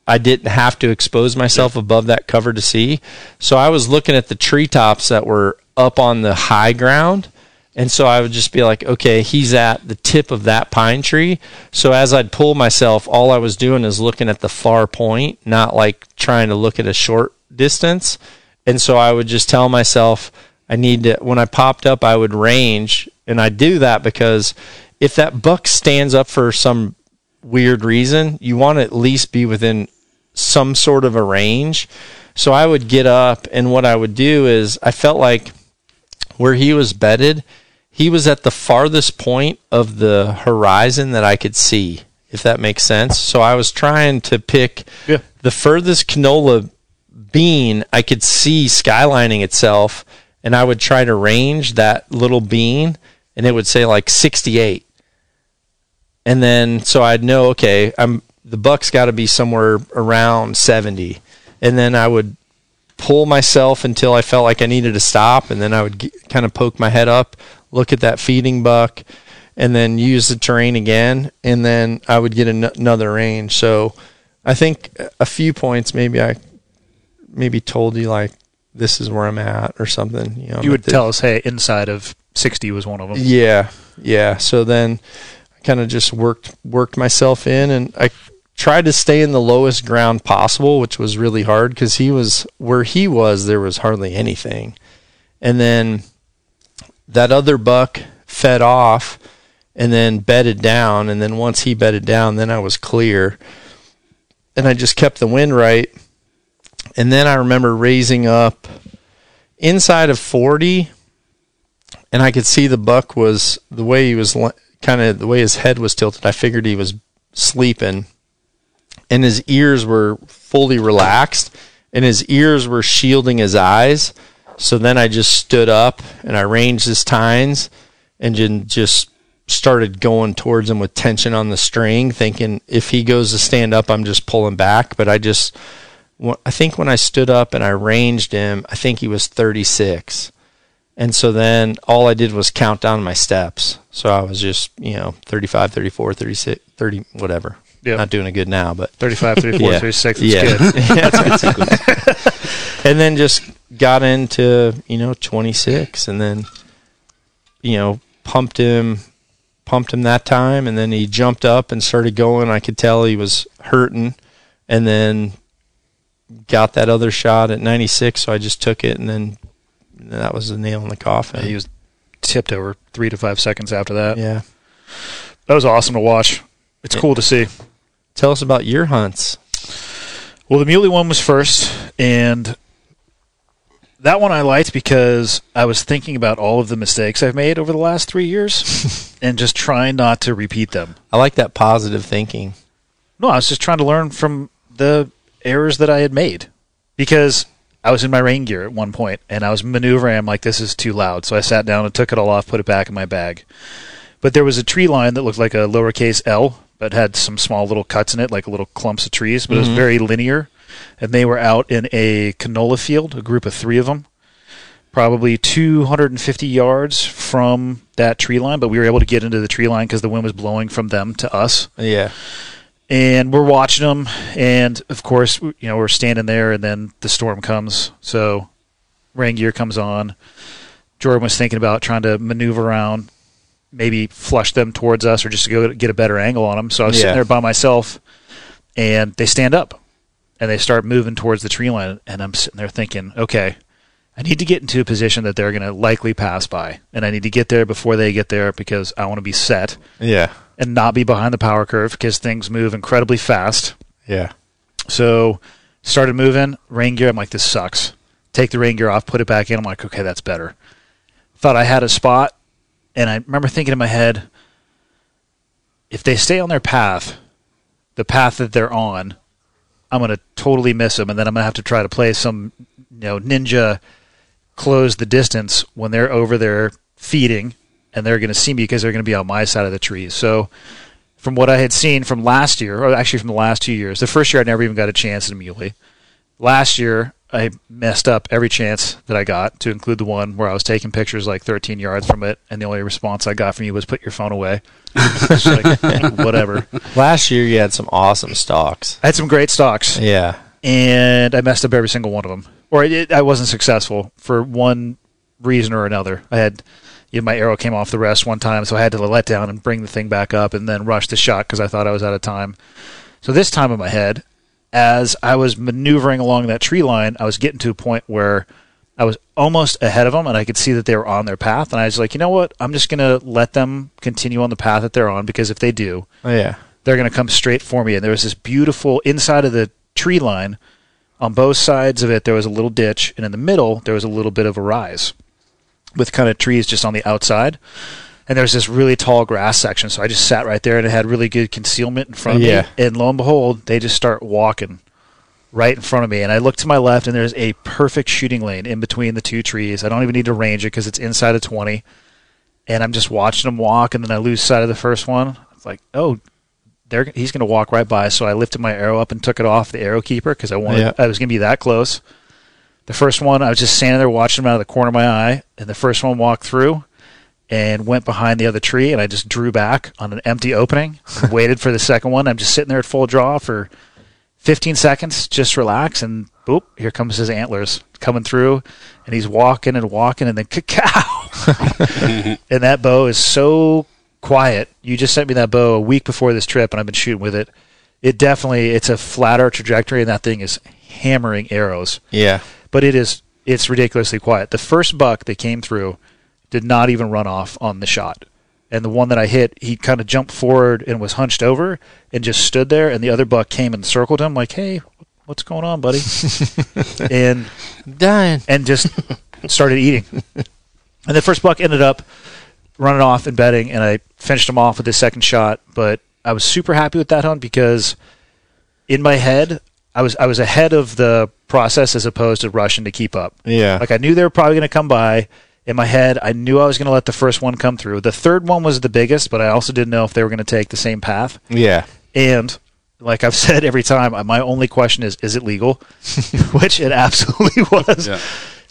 I didn't have to expose myself above that cover to see. So I was looking at the treetops that were up on the high ground. And so I would just be like, okay, he's at the tip of that pine tree. So as I'd pull myself, all I was doing is looking at the far point, not like trying to look at a short distance. And so I would just tell myself, I need to, when I popped up, I would range. And I do that because if that buck stands up for some weird reason, you want to at least be within some sort of a range. So I would get up, and what I would do is I felt like where he was bedded, he was at the farthest point of the horizon that I could see, if that makes sense. So I was trying to pick Yeah. the furthest canola bean I could see skylining itself, and I would try to range that little bean, and it would say like 68. And then so I'd know, okay, I'm the buck's got to be somewhere around 70. And then I would pull myself until I felt like I needed to stop, and then I would get, kind of poke my head up, look at that feeding buck, and then use the terrain again, and then I would get an- another range. So I think a few points maybe I maybe told you like this is where I'm at or something. You know, You would that- tell us, hey, inside of 60 was one of them. yeah, yeah. So then kind of just worked worked myself in, and I tried to stay in the lowest ground possible, which was really hard because he was where he was. There was hardly anything, and then that other buck fed off, and then bedded down, and then once he bedded down, then I was clear, and I just kept the wind right, and then I remember raising up inside of forty and I could see the buck was the way he was kind of the way his head was tilted. I figured he was sleeping, and his ears were fully relaxed, and his ears were shielding his eyes. So then I just stood up and I ranged his tines, and just started going towards him with tension on the string, thinking if he goes to stand up, I'm just pulling back. But I just, I think when I stood up and I ranged him, I think he was 36. And so then all I did was count down my steps. So I was just, you know, 35, 34, 36, 30, whatever. Yep. Not doing it good now, but 35, 34, Yeah. 36. That's yeah. good. That's good. and then just got into, you know, 26 and then, you know, pumped him, pumped him that time. And then he jumped up and started going. I could tell he was hurting. And then got that other shot at 96. So I just took it and then that was the nail in the coffin. He was tipped over three to five seconds after that. yeah. That was awesome to watch. It's Yeah. cool to see. Tell us about your hunts. Well, the Muley one was first, and that one I liked because I was thinking about all of the mistakes I've made over the last three years and just trying not to repeat them. I like that positive thinking. No, I was just trying to learn from the errors that I had made because I was in my rain gear at one point and I was maneuvering. I'm like, this is too loud. So I sat down and took it all off, put it back in my bag. But there was a tree line that looked like a lowercase L, but had some small little cuts in it, like little clumps of trees, but it was mm-hmm. very linear. And they were out in a canola field, a group of three of them, probably 250 yards from that tree line. But we were able to get into the tree line because the wind was blowing from them to us Yeah. And we're watching them and of course you know we're standing there and then the storm comes so rain gear comes on jordan was thinking about trying to maneuver around maybe flush them towards us or just to go get a better angle on them so i was Yeah. sitting there by myself and they stand up and they start moving towards the tree line and i'm sitting there thinking okay i need to get into a position that they're going to likely pass by and i need to get there before they get there because i want to be set Yeah. And not be behind the power curve because things move incredibly fast. Yeah. So started moving, rain gear. I'm like, this sucks. Take the rain gear off, put it back in. I'm like, okay, that's better. Thought I had a spot, and I remember thinking in my head, if they stay on their path, the path that they're on, I'm gonna totally miss them, and then I'm gonna have to try to play some, you know, ninja close the distance when they're over there feeding, and they're gonna see me because they're gonna be on my side of the trees. So from what I had seen from last year, or actually from the last two years, the first year I never even got a chance in a muley. Last year I messed up every chance that I got, to include the one where I was taking pictures like 13 yards from it, and the only response I got from you was "Put your phone away." Like, whatever. Last year you had some awesome stalks. I had some great stalks, Yeah. and I messed up every single one of them, or I wasn't successful for one reason or another. I had. You know, my arrow came off the rest one time, so I had to let down and bring the thing back up, and then rush the shot because I thought I was out of time. So this time in my head, as I was maneuvering along that tree line, I was getting to a point where I was almost ahead of them, and I could see that they were on their path. And I was like, you know what? I'm just going to let them continue on the path that they're on because if they do, Oh, yeah. they're going to come straight for me. And there was this beautiful inside of the tree line. On both sides of it, there was a little ditch, and in the middle, there was a little bit of a rise. With kind of trees just on the outside. And there's this really tall grass section, so I just sat right there and it had really good concealment in front of Yeah. me. And lo and behold, they just start walking right in front of me. And I look to my left, and there's a perfect shooting lane in between the two trees. I don't even need to range it because it's inside of 20. And I'm just watching them walk, and then I lose sight of the first one. It's like, oh, they're, he's going to walk right by. So I lifted my arrow up and took it off the arrow keeper because I wanted Yeah. I was going to be that close. The first one, I was just standing there watching him out of the corner of my eye, and the first one walked through and went behind the other tree, and I just drew back on an empty opening, waited for the second one. I'm just sitting there at full draw for 15 seconds, just relax, and boop, here comes his antlers coming through, and he's walking and walking, and then cacao. and that bow is so quiet. You just sent me that bow a week before this trip, and I've been shooting with it. It definitely, it's a flatter trajectory, and that thing is hammering arrows Yeah. But it is it's ridiculously quiet. The first buck that came through did not even run off on the shot. And the one that I hit, he kind of jumped forward and was hunched over and just stood there. And the other buck came and circled him, like, "Hey, what's going on, buddy?" and Dying. and just started eating. And the first buck ended up running off and bedding, and I finished him off with his second shot. But I was super happy with that hunt because in my head, I was I was ahead of the process as opposed to rushing to keep up. Yeah. Like I knew they were probably going to come by. In my head, I knew I was going to let the first one come through. The third one was the biggest, but I also didn't know if they were going to take the same path. yeah. And like I've said every time, my only question is, is it legal? Which it absolutely was. Yeah.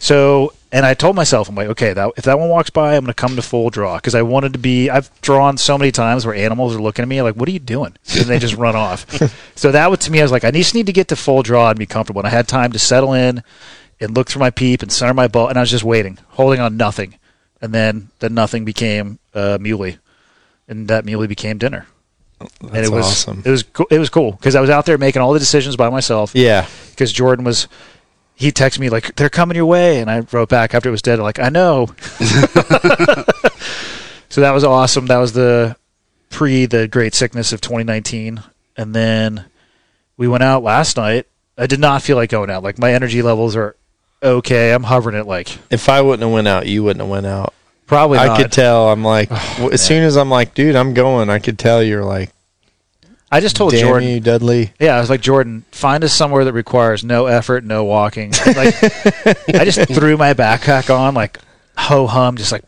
So, and I told myself, I'm like, okay, that, if that one walks by, I'm going to come to full draw because I wanted to be. I've drawn so many times where animals are looking at me like, "What are you doing?" and they just run off. So that was to me, I was like, I just need to get to full draw and be comfortable. And I had time to settle in and look through my peep and center my bow, and I was just waiting, holding on nothing, and then the nothing became uh, muley, and that muley became dinner. and That's it was awesome. it was it was cool because I was out there making all the decisions by myself Yeah. because Jordan was he texted me like they're coming your way and I wrote back after it was dead like I know. so that was awesome. That was the pre the great sickness of 2019 and then we went out last night. I did not feel like going out. Like my energy levels are okay. I'm hovering at like If I wouldn't have went out, you wouldn't have went out. probably I could tell. I'm like, w- as soon as I'm like, dude, I'm going. I could tell you're like, I just told damn Jordan you, Dudley. Yeah, I was like Jordan, find us somewhere that requires no effort, no walking. Like I just threw my backpack on, like ho hum, just like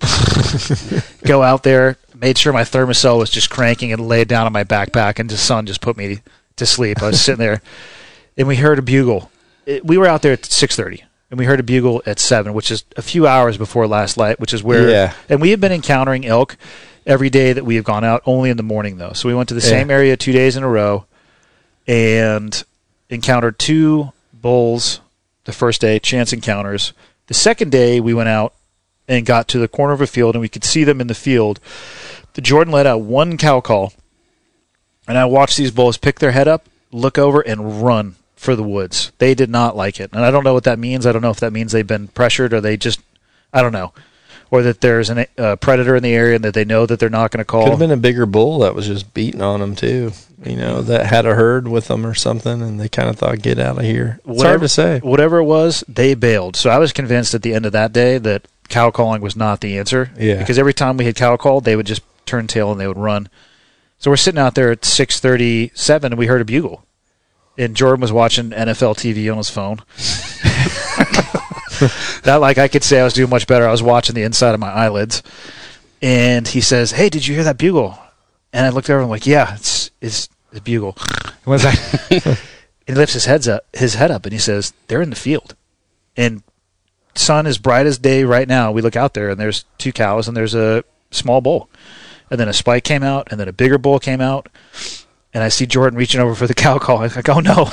go out there. Made sure my Thermacell was just cranking and laid down on my backpack, and the sun just put me to sleep. I was sitting there, and we heard a bugle. It, we were out there at six thirty, and we heard a bugle at seven, which is a few hours before last light, which is where. Yeah. And we have been encountering elk every day that we have gone out, only in the morning though. So we went to the Yeah. same area two days in a row and encountered two bulls the first day, chance encounters. The second day, we went out and got to the corner of a field, and we could see them in the field. The Jordan let out one cow call, and I watched these bulls pick their head up, look over, and run for the woods. They did not like it, and I don't know what that means. I don't know if that means they've been pressured or they just, I don't know, or that there's a uh, predator in the area and that they know that they're not going to call. Could have been a bigger bull that was just beating on them too. You know, that had a herd with them or something, and they kind of thought, "Get out of here." It's hard to say. Whatever it was, they bailed. So I was convinced at the end of that day that cow calling was not the answer. Yeah. Because every time we had cow called, they would just turn tail and they would run. So we're sitting out there at six thirty seven, and we heard a bugle. And Jordan was watching NFL TV on his phone. Not like I could say I was doing much better. I was watching the inside of my eyelids. And he says, "Hey, did you hear that bugle?" And I looked over and I'm like, "Yeah, it's it's the bugle." And he lifts his heads up, his head up, and he says, "They're in the field." And sun is bright as day right now. We look out there, and there's two cows, and there's a small bull, and then a spike came out, and then a bigger bull came out, and I see Jordan reaching over for the cow call. I'm like, "Oh no,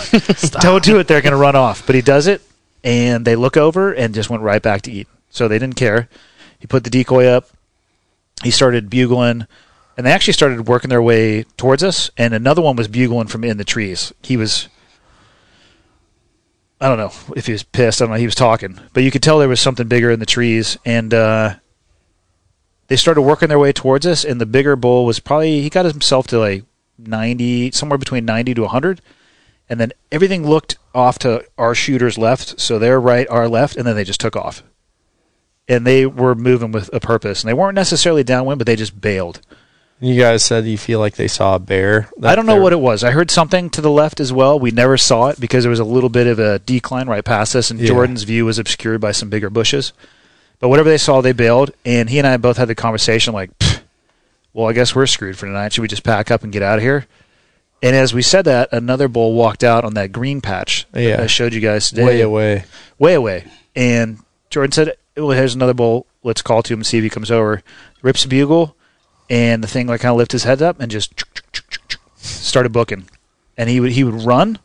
don't do it! They're going to run off." But he does it, and they look over and just went right back to eat. So they didn't care. He put the decoy up. He started bugling, and they actually started working their way towards us. And another one was bugling from in the trees. He was I don't know if he was pissed. I don't know. He was talking, but you could tell there was something bigger in the trees, and uh, they started working their way towards us. And the bigger bull was probably he got himself to like ninety, somewhere between ninety to hundred, and then everything looked off to our shooters left, so they're right, our left, and then they just took off. and they were moving with a purpose, and they weren't necessarily downwind, but they just bailed. You guys said you feel like they saw a bear. I don't know what it was. I heard something to the left as well. We never saw it because there was a little bit of a decline right past us, and Yeah. Jordan's view was obscured by some bigger bushes. But whatever they saw, they bailed, and he and I both had the conversation like, "Well, I guess we're screwed for tonight. Should we just pack up and get out of here?" And as we said that, another bull walked out on that green patch Yeah. that I showed you guys today, way away. way away. And Jordan said, "Well, here's another bull. Let's call to him and see if he comes over." Rips a bugle, and the thing like kind of lifted his head up and just started booking. And he would he would run,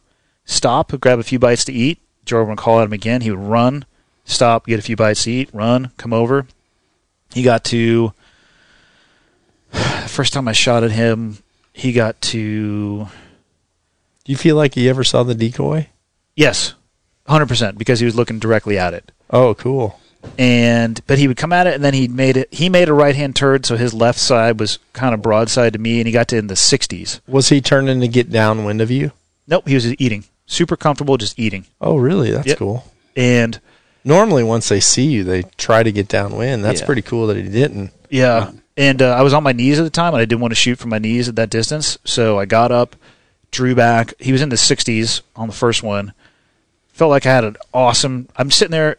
stop, grab a few bites to eat. Jordan would call at him again. He would run, stop, get a few bites to eat, run, come over. He got to first time I shot at him. He got to Do you feel like he ever saw the decoy? yes, hundred percent because he was looking directly at it. Oh, cool. and but he would come at it and then he made it he made a right hand turn so his left side was kind of broadside to me and he got to in the 60s Was he turning to get downwind of you? nope he was just eating super comfortable just eating Oh, really? That's Yep. cool. and Normally, once they see you, they try to get downwind. That's Yeah. pretty cool that he didn't. yeah uh, and uh, i was on my knees at the time and i didn't want to shoot from my knees at that distance so i got up drew back he was in the 60s on the first one felt like i had an awesome i'm sitting there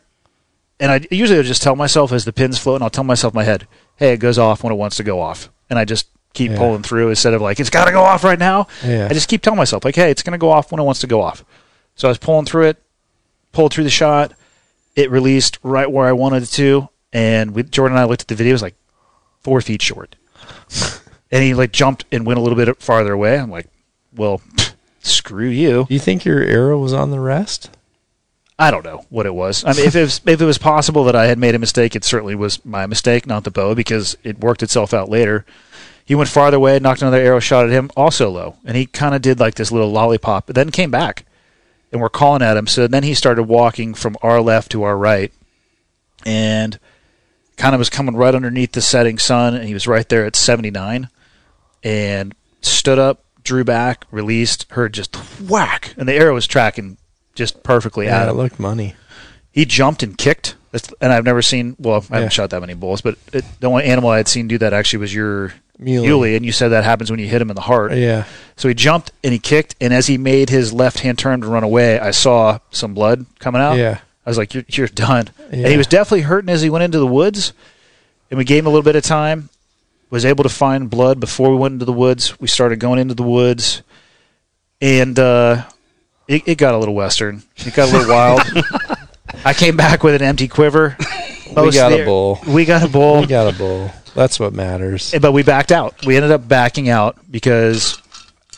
and i usually I'll just tell myself as the pin's floating i'll tell myself in my head hey it goes off when it wants to go off and i just keep Yeah. pulling through instead of like it's got to go off right now Yeah. I just keep telling myself, like, hey, it's going to go off when it wants to go off. So I was pulling through it, pulled through the shot. It released right where I wanted it to. And we, Jordan and I looked at the video. It was like four feet short. and he like jumped and went a little bit farther away. I'm like, well, screw you. Do you think your arrow was on the rest? I don't know what it was. I mean, if it was if it was possible that I had made a mistake, it certainly was my mistake, not the bow, because it worked itself out later. He went farther away, nocked another arrow shot at him, also low, and he kind of did like this little lollipop, but then came back, and we're calling at him. So then he started walking from our left to our right, and kind of was coming right underneath the setting sun, and he was right there at seventy nine, and stood up, drew back, released, heard just whack, and the arrow was tracking just perfectly at Yeah, it him looked money. he jumped and kicked. And I've never seen. Well, I haven't Yeah. shot that many bulls, but it, the only animal I had seen do that actually was your Muley. muley, and you said that happens when you hit him in the heart. Yeah. So he jumped and he kicked, and as he made his left hand turn to run away, I saw some blood coming out. Yeah. I was like, "You're, you're done." And he was definitely hurting as he went into the woods, and we gave him a little bit of time. Was able to find blood before we went into the woods. We started going into the woods, and uh, it, it got a little western. It got a little wild. I came back with an empty quiver. We got of a bull. We got a bull. We got a bull. That's what matters. but we backed out. We ended up backing out because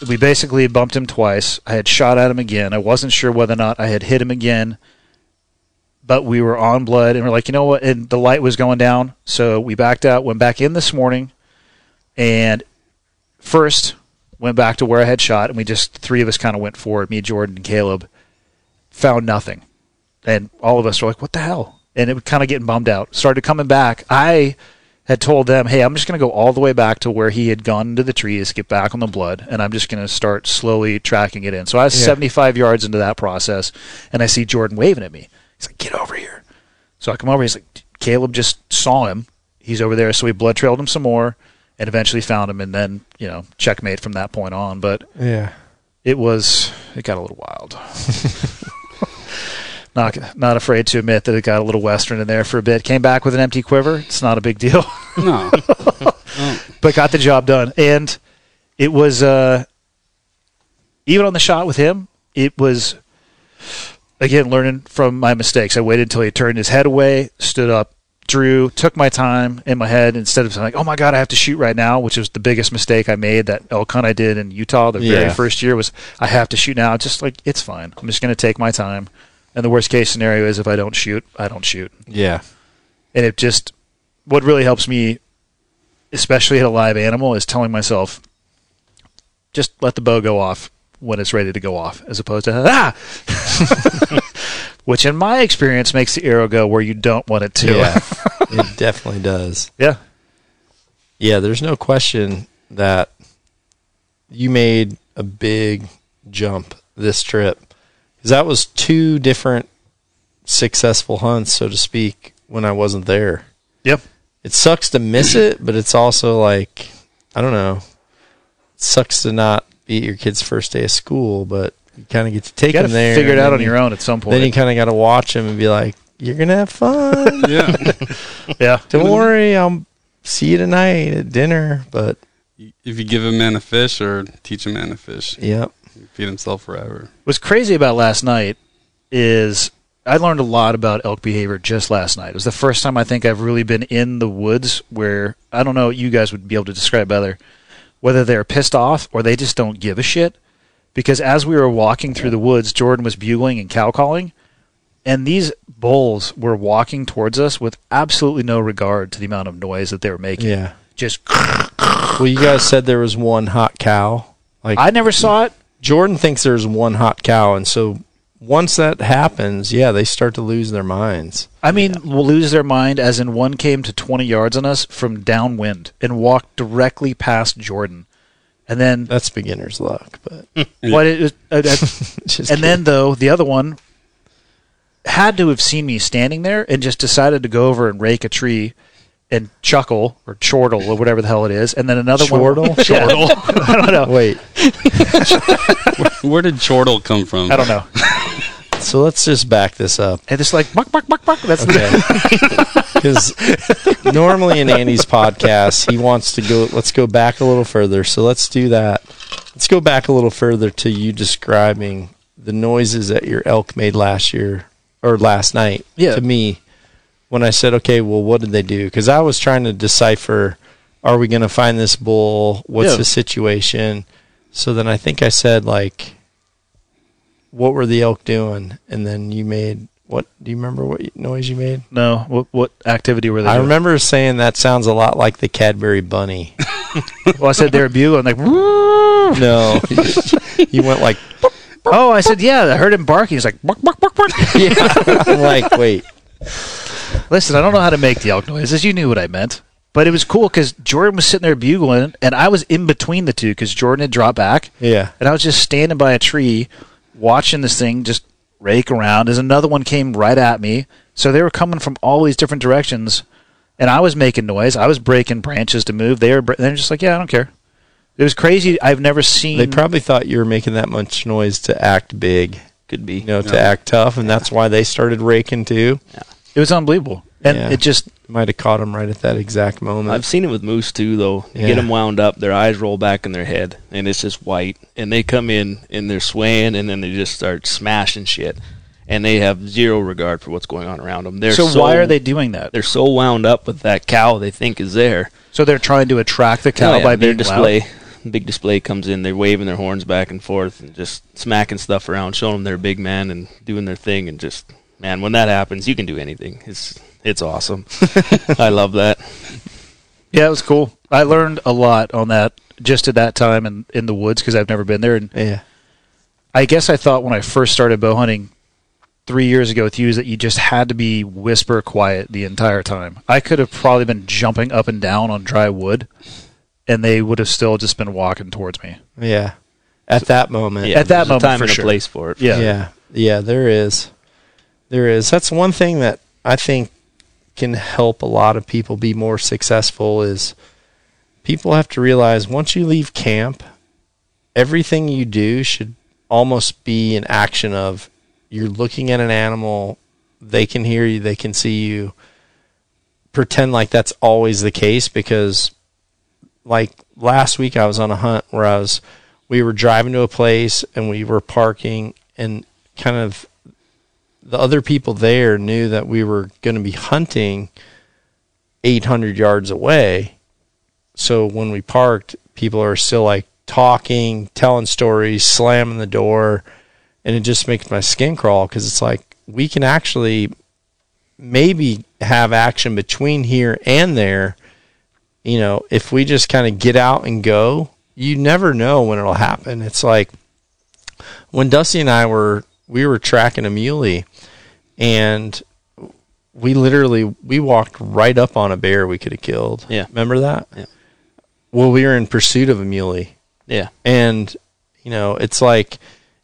we basically bumped him twice. I had shot at him again. I wasn't sure whether or not I had hit him again, but we were on blood, and we're like, you know what? And the light was going down, so we backed out. Went back in this morning, and first went back to where I had shot, and we just three of us kind of went forward. Me, Jordan, and Caleb found nothing, and all of us were like, "What the hell?" And it was kind of getting bummed out. Started coming back. I had told them, "Hey, I'm just going to go all the way back to where he had gone into the trees, get back on the blood, and I'm just going to start slowly tracking it in." So I was Yeah. 75 yards into that process, and I see Jordan waving at me. He's like, "Get over here!" So I come over. He's like, "Caleb just saw him. He's over there." So we blood trailed him some more, and eventually found him, and then you know checkmate from that point on. But Yeah. it was it got a little wild. not not afraid to admit that it got a little western in there for a bit. Came back with an empty quiver. It's not a big deal, No. but got the job done. And it was uh, even on the shot with him. It was again learning from my mistakes. I waited until he turned his head away, stood up, drew, took my time in my head instead of saying like, "Oh my god, I have to shoot right now," which was the biggest mistake I made. That elk hunt I did in Utah the very first year was I have to shoot now. Just like it's fine. I'm just going to take my time. And the worst case scenario is if I don't shoot, I don't shoot. Yeah. And it just what really helps me, especially at a live animal, is telling myself, just let the bow go off when it's ready to go off, as opposed to ah, which in my experience makes the arrow go where you don't want it to. Yeah. it definitely does. yeah. Yeah, there's no question that you made a big jump this trip. Because that was two different successful hunts, so to speak, when I wasn't there. Yep. It sucks to miss it, but it's also like I don't know. It sucks to not be at your kid's first day of school, but you kind of get to take You them there. figure it out on you- your own at some point. Then you kind of got to watch them and be like, "You're gonna have fun. Yeah. yeah. Don't worry, I'll see you tonight at dinner." But if you give a man a fish or teach a man to fish, yep, he'll feed himself forever. What's crazy about last night is I learned a lot about elk behavior just last night. It was the first time I think I've really been in the woods where I don't know you guys would be able to describe better whether they're pissed off or they just don't give a shit. Because as we were walking through the woods, Jordan was bugling and cow calling, and these bulls were walking towards us with absolutely no regard to the amount of noise that they were making. yeah. Just Well, you guys said there was one hot cow. Like I never saw it. Jordan thinks there's one hot cow, and so once that happens, yeah, they start to lose their minds. I mean, will lose their mind as in one came to 20 yards on us from downwind and walked directly past Jordan. And then, That's beginner's luck, but what it was, uh, uh, just and then though, the other one had to have seen me standing there and just decided to go over and rake a tree and chuckle or chortle or whatever the hell it is. And then another Chortle? one. Chortle, chortle? I don't know. wait. Where did chortle come from? I don't know. So let's just back this up. And it's like, buck, buck, buck, buck. That's the, because normally in Andy's podcast he wants to go. Let's go back a little further. So let's do that. Let's go back a little further to you describing the noises that your elk made last year or last night. Yeah. To me, when I said, "Okay, well, what did they do?" Because I was trying to decipher: Are we going to find this bull? What's Yeah. the situation? So then I think I said like, "What were the elk doing?" And then you made what? Do you remember what noise you made? no. What, what activity were they I doing? remember saying that sounds a lot like the Cadbury bunny. Well, I said they were bugling like, no, you went like, oh, I said, yeah, I heard him barking. He's like, buck, buck, buck, buck. yeah. I'm like, wait, Listen, I don't know how to make the elk noises. You knew what I meant. But it was cool because Jordan was sitting there bugling, and I was in between the two because Jordan had dropped back, yeah, and I was just standing by a tree watching this thing just rake around as another one came right at me. So they were coming from all these different directions, and I was making noise. I was breaking branches to move. They were bre- they're just like, yeah, I don't care. It was crazy. I've never seen. they probably thought you were making that much noise to act big, Could be. you know, to act tough, and that's why they started raking too. It was unbelievable, and Yeah. it just Might have caught him right at that exact moment. I've seen it with moose too, though. You Yeah. get them wound up, their eyes roll back in their head, and it's just white. And they come in and they're swaying, and then they just start smashing shit, and they have zero regard for what's going on around them. They're so, so, why are they doing that? They're so wound up with that cow they think is there. So they're trying to attract the cow Oh, yeah, by their being display. loud? Big display comes in. They're waving their horns back and forth and just smacking stuff around, showing them they're a big man and doing their thing. And just man, when that happens, you can do anything. It's it's awesome. I love that. Yeah, it was cool. I learned a lot on that just at that time in, in the woods because I've never been there. And yeah, I guess I thought when I first started bow hunting three years ago with you is that you just had to be whisper quiet the entire time. I could have probably been jumping up and down on dry wood, and they would have still just been walking towards me. yeah. At that moment, Yeah, At that there's a moment, time for and a sure. place for it. Yeah. yeah, yeah. There is, there is. That's one thing that I think can help a lot of people be more successful. Is people have to realize once you leave camp, everything you do should almost be an action of you're looking at an animal, they can hear you, they can see you. Pretend like that's always the case because like last week I was on a hunt where I was we were driving to a place and we were parking and kind of the other people there knew that we were going to be hunting 800 yards away. So when we parked, people are still like talking, telling stories, slamming the door, and it just makes my skin crawl because it's like we can actually maybe have action between here and there. You know, if we just kind of get out and go, you never know when it'll happen. It's like when Dusty and I were we were tracking a muley and we literally we walked right up on a bear we could have killed. Yeah. Remember that? Yeah. Well, we were in pursuit of a muley. Yeah. And you know, it's like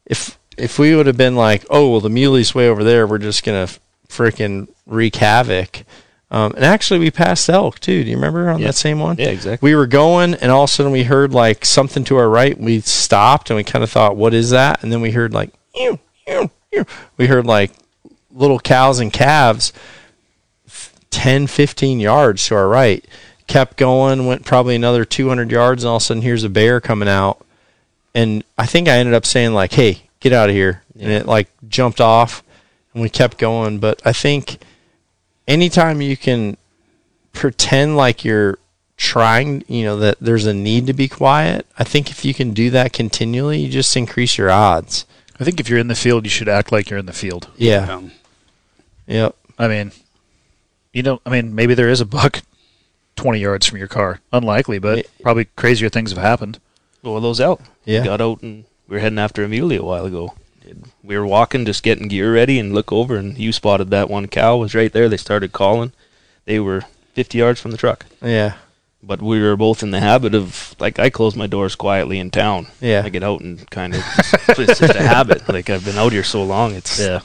if if we would have been like, "Oh, well the muley's way over there, we're just going to freaking wreak havoc. Um, and actually, we passed elk too. Do you remember on Yeah. that same one? Yeah, exactly. We were going, and all of a sudden we heard like something to our right. We stopped, and we kind of thought, "What is that?" And then we heard like, ew. We heard like little cows and calves, f- 10, 15 yards to our right. Kept going, went probably another 200 yards, and all of a sudden here's a bear coming out. And I think I ended up saying like, "Hey, get out of here!" And it like jumped off, and we kept going. But I think anytime you can pretend like you're trying, you know, that there's a need to be quiet, I think if you can do that continually, you just increase your odds. I think if you're in the field, you should act like you're in the field. Yeah. Um, Yep. I mean, you know, I mean, maybe there is a buck 20 yards from your car. Unlikely, but Yeah. probably crazier things have happened. Well, those elk. Yeah. Got out and we were heading after a muley a while ago. We were walking, just getting gear ready, and look over, and you spotted that one cow was right there. They started calling. They were 50 yards from the truck. Yeah. But we were both in the habit of, like, I close my doors quietly in town. Yeah. I get out and kind of, it's just a habit. Like, I've been out here so long, it's yeah.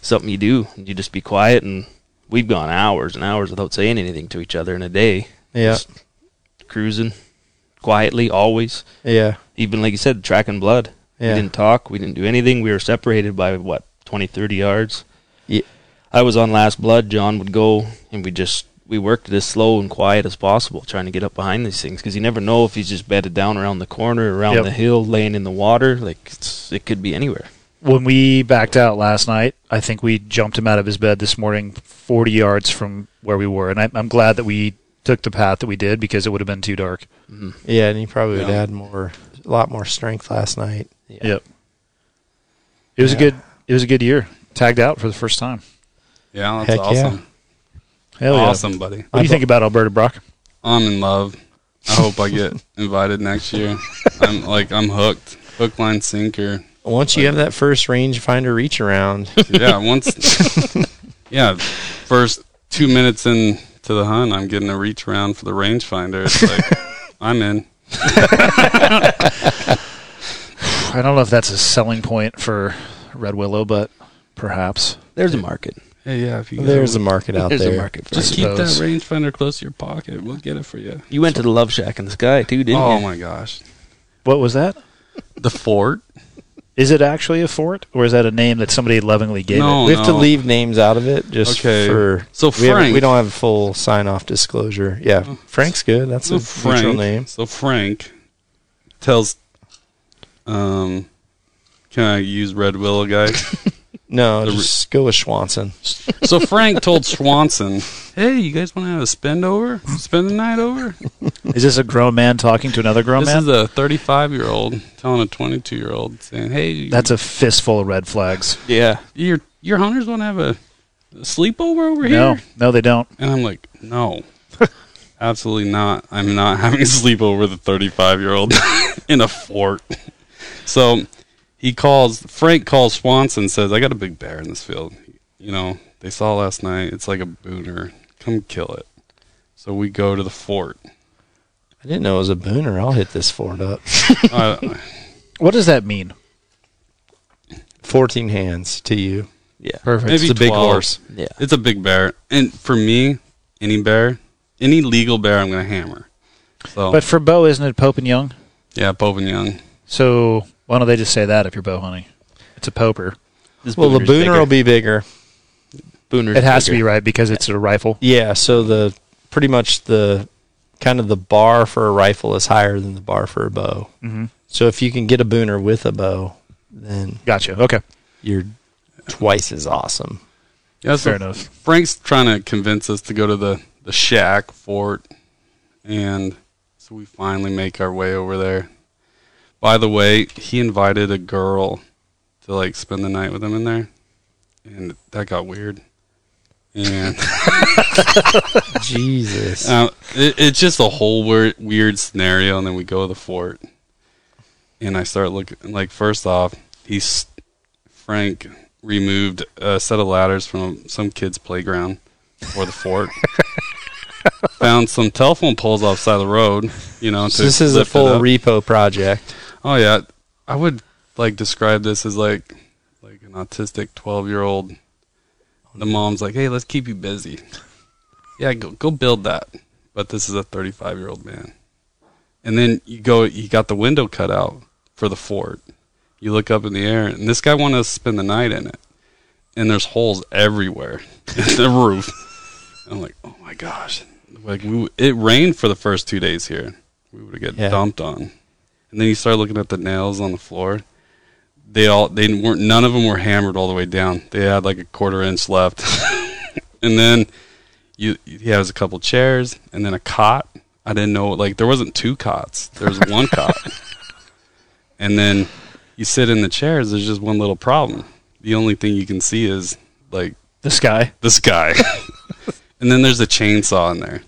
something you do. You just be quiet, and we've gone hours and hours without saying anything to each other in a day. Yeah. Just cruising quietly, always. Yeah. Even like you said, tracking blood. Yeah. We didn't talk. We didn't do anything. We were separated by what 20, 30 yards. Yeah. I was on last blood. John would go, and we just we worked it as slow and quiet as possible, trying to get up behind these things because you never know if he's just bedded down around the corner, around Yep. the hill, laying in the water. Like it's, it could be anywhere. When we backed out last night, I think we jumped him out of his bed this morning 40 yards from where we were. And I, I'm glad that we took the path that we did because it would have been too dark. Mm-hmm. Yeah. And he probably would Yeah. add more, a lot more strength last night. Yeah. Yep. It was Yeah. a good. It was a good year. Tagged out for the first time. yeah, that's Heck yeah. Awesome. Hell yeah. awesome, buddy. What do you think about Alberta, Brock? I'm in love. I hope I get invited next year. I'm like I'm hooked. Hook, line, sinker. Once you have that first rangefinder reach around, Yeah, once. yeah, first two minutes into the hunt, I'm getting a reach around for the rangefinder. It's like I'm in. I don't know if that's a selling point for Red Willow, but perhaps. There's a market. Hey, yeah. If you there's a market out There's there. a market. For just it. keep that suppose. rangefinder close to your pocket. We'll get it for you. You went to the Love Shack in the sky too, didn't you? Oh my gosh, What was that? the fort. Is it actually a fort, or is that a name that somebody lovingly gave No. it? we have to leave names out of it just Okay. for So we, haven't- Frank- we don't have a full sign off disclosure. Yeah, Frank's good. That's a So neutral name. So Frank tells. Um, can I use Red Willow, guys? No, The re- just go with Schwanson. So Frank told Swanson, "Hey, you guys want to have a spend over? Spend the night over?" Is this a grown man talking to another grown this man? This is a 35 year old telling a 22 year old saying, "Hey, That's a fistful of red flags. Yeah. your your hunters want to have a, a sleepover over No, here?" No, no, they don't. And I'm like, "No, absolutely not. I'm not having a sleepover with a 35 year old in a fort." So he calls Frank calls Swanson says, "I got a big bear in this field. You know, they saw last night. It's like a booner. Come kill it." So we go to the fort. I didn't know it was a booner. I'll hit this fort up. Uh, What does that mean? Fourteen hands to you. Yeah. Perfect. Maybe it's a big 12. horse. Yeah. It's a big bear, and for me, any bear, any legal bear, I'm gonna hammer. So, But for bow, isn't it Pope and Young? yeah, Pope and Young. So why don't they just say that if you're bow hunting? It's a poper. This Well, the booner bigger. will be bigger. Booner. It has to be right because it's a rifle. Yeah. So the pretty much the kind of the bar for a rifle is higher than the bar for a bow. Mm-hmm. So if you can get a booner with a bow, then Gotcha. Okay. you're twice as awesome. Yeah, so Fair enough. Frank's trying to convince us to go to the the shack fort, and so we finally make our way over there. By the way, he invited a girl to like spend the night with him in there, and that got weird. And Jesus. Uh, it, it's just a whole weird, weird scenario, and then we go to the fort, and I start looking. Like first off, he's Frank removed a set of ladders from some kid's playground for the fort. Found some telephone poles off the side of the road. You know, So this is a full repo project. Oh yeah, I would like describe this as like like an autistic twelve year old the mom's like, "Hey, let's keep you busy." Yeah, go go build that. But this is a 35 year old man. And then you go, you got the window cut out for the fort. You look up in the air, and this guy wanted to spend the night in it. And there's holes everywhere in the roof. I'm like, oh my gosh! Like we, it rained for the first two days here. We would get Yeah. dumped on. And then you start looking at the nails on the floor. They all they weren't none of them were hammered all the way down. They had like a quarter inch left. and then you he has a couple chairs and then a cot. I didn't know like there wasn't two cots. There was one cot. And then you sit in the chairs, there's just one little problem. The only thing you can see is like The sky. the sky. and then there's a chainsaw in there.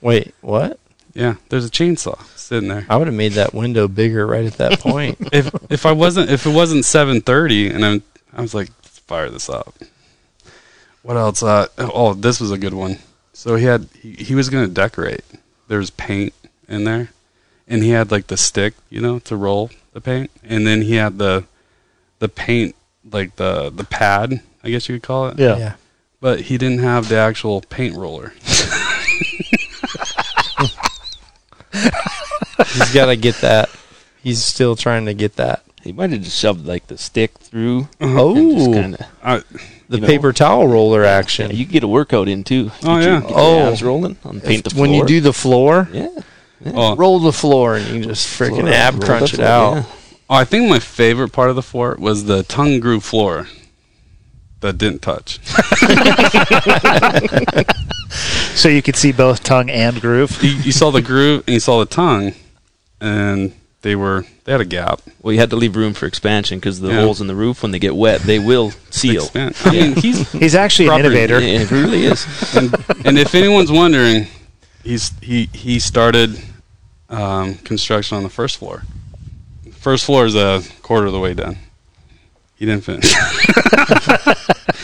Wait, what? Yeah, there's a chainsaw sitting there. I would have made that window bigger right at that point. if if I wasn't if it wasn't seven thirty and I'm I was like Let's fire this up. What else? Uh, oh, this was a good one. So he had he, he was gonna decorate. There's paint in there, and he had like the stick, you know, to roll the paint, and then he had the the paint like the the pad, I guess you could call it. Yeah. yeah. But he didn't have the actual paint roller. He's got to get that. He's still trying to get that. He might have just shoved like the stick through. Oh, and kinda, I, the you know. paper towel roller action. yeah, you get a workout in too. Oh, Get your- yeah. get your Oh. abs rolling on paint the floor. when you do the floor, yeah, oh, roll the floor and you just freaking ab crunch it floor, out. yeah. Oh, I think my favorite part of the fort was the tongue groove floor that didn't touch. So you could see both tongue and groove. you, you saw the groove and you saw the tongue, and they were they had a gap. Well, you had to leave room for expansion because the Yeah. holes in the roof, when they get wet, they will seal. Expand. I mean, he's He's actually an Proper- innovator. Yeah, it really is. and, and if anyone's wondering, he's he he started um, construction on the first floor. First floor is a quarter of the way done. He didn't finish.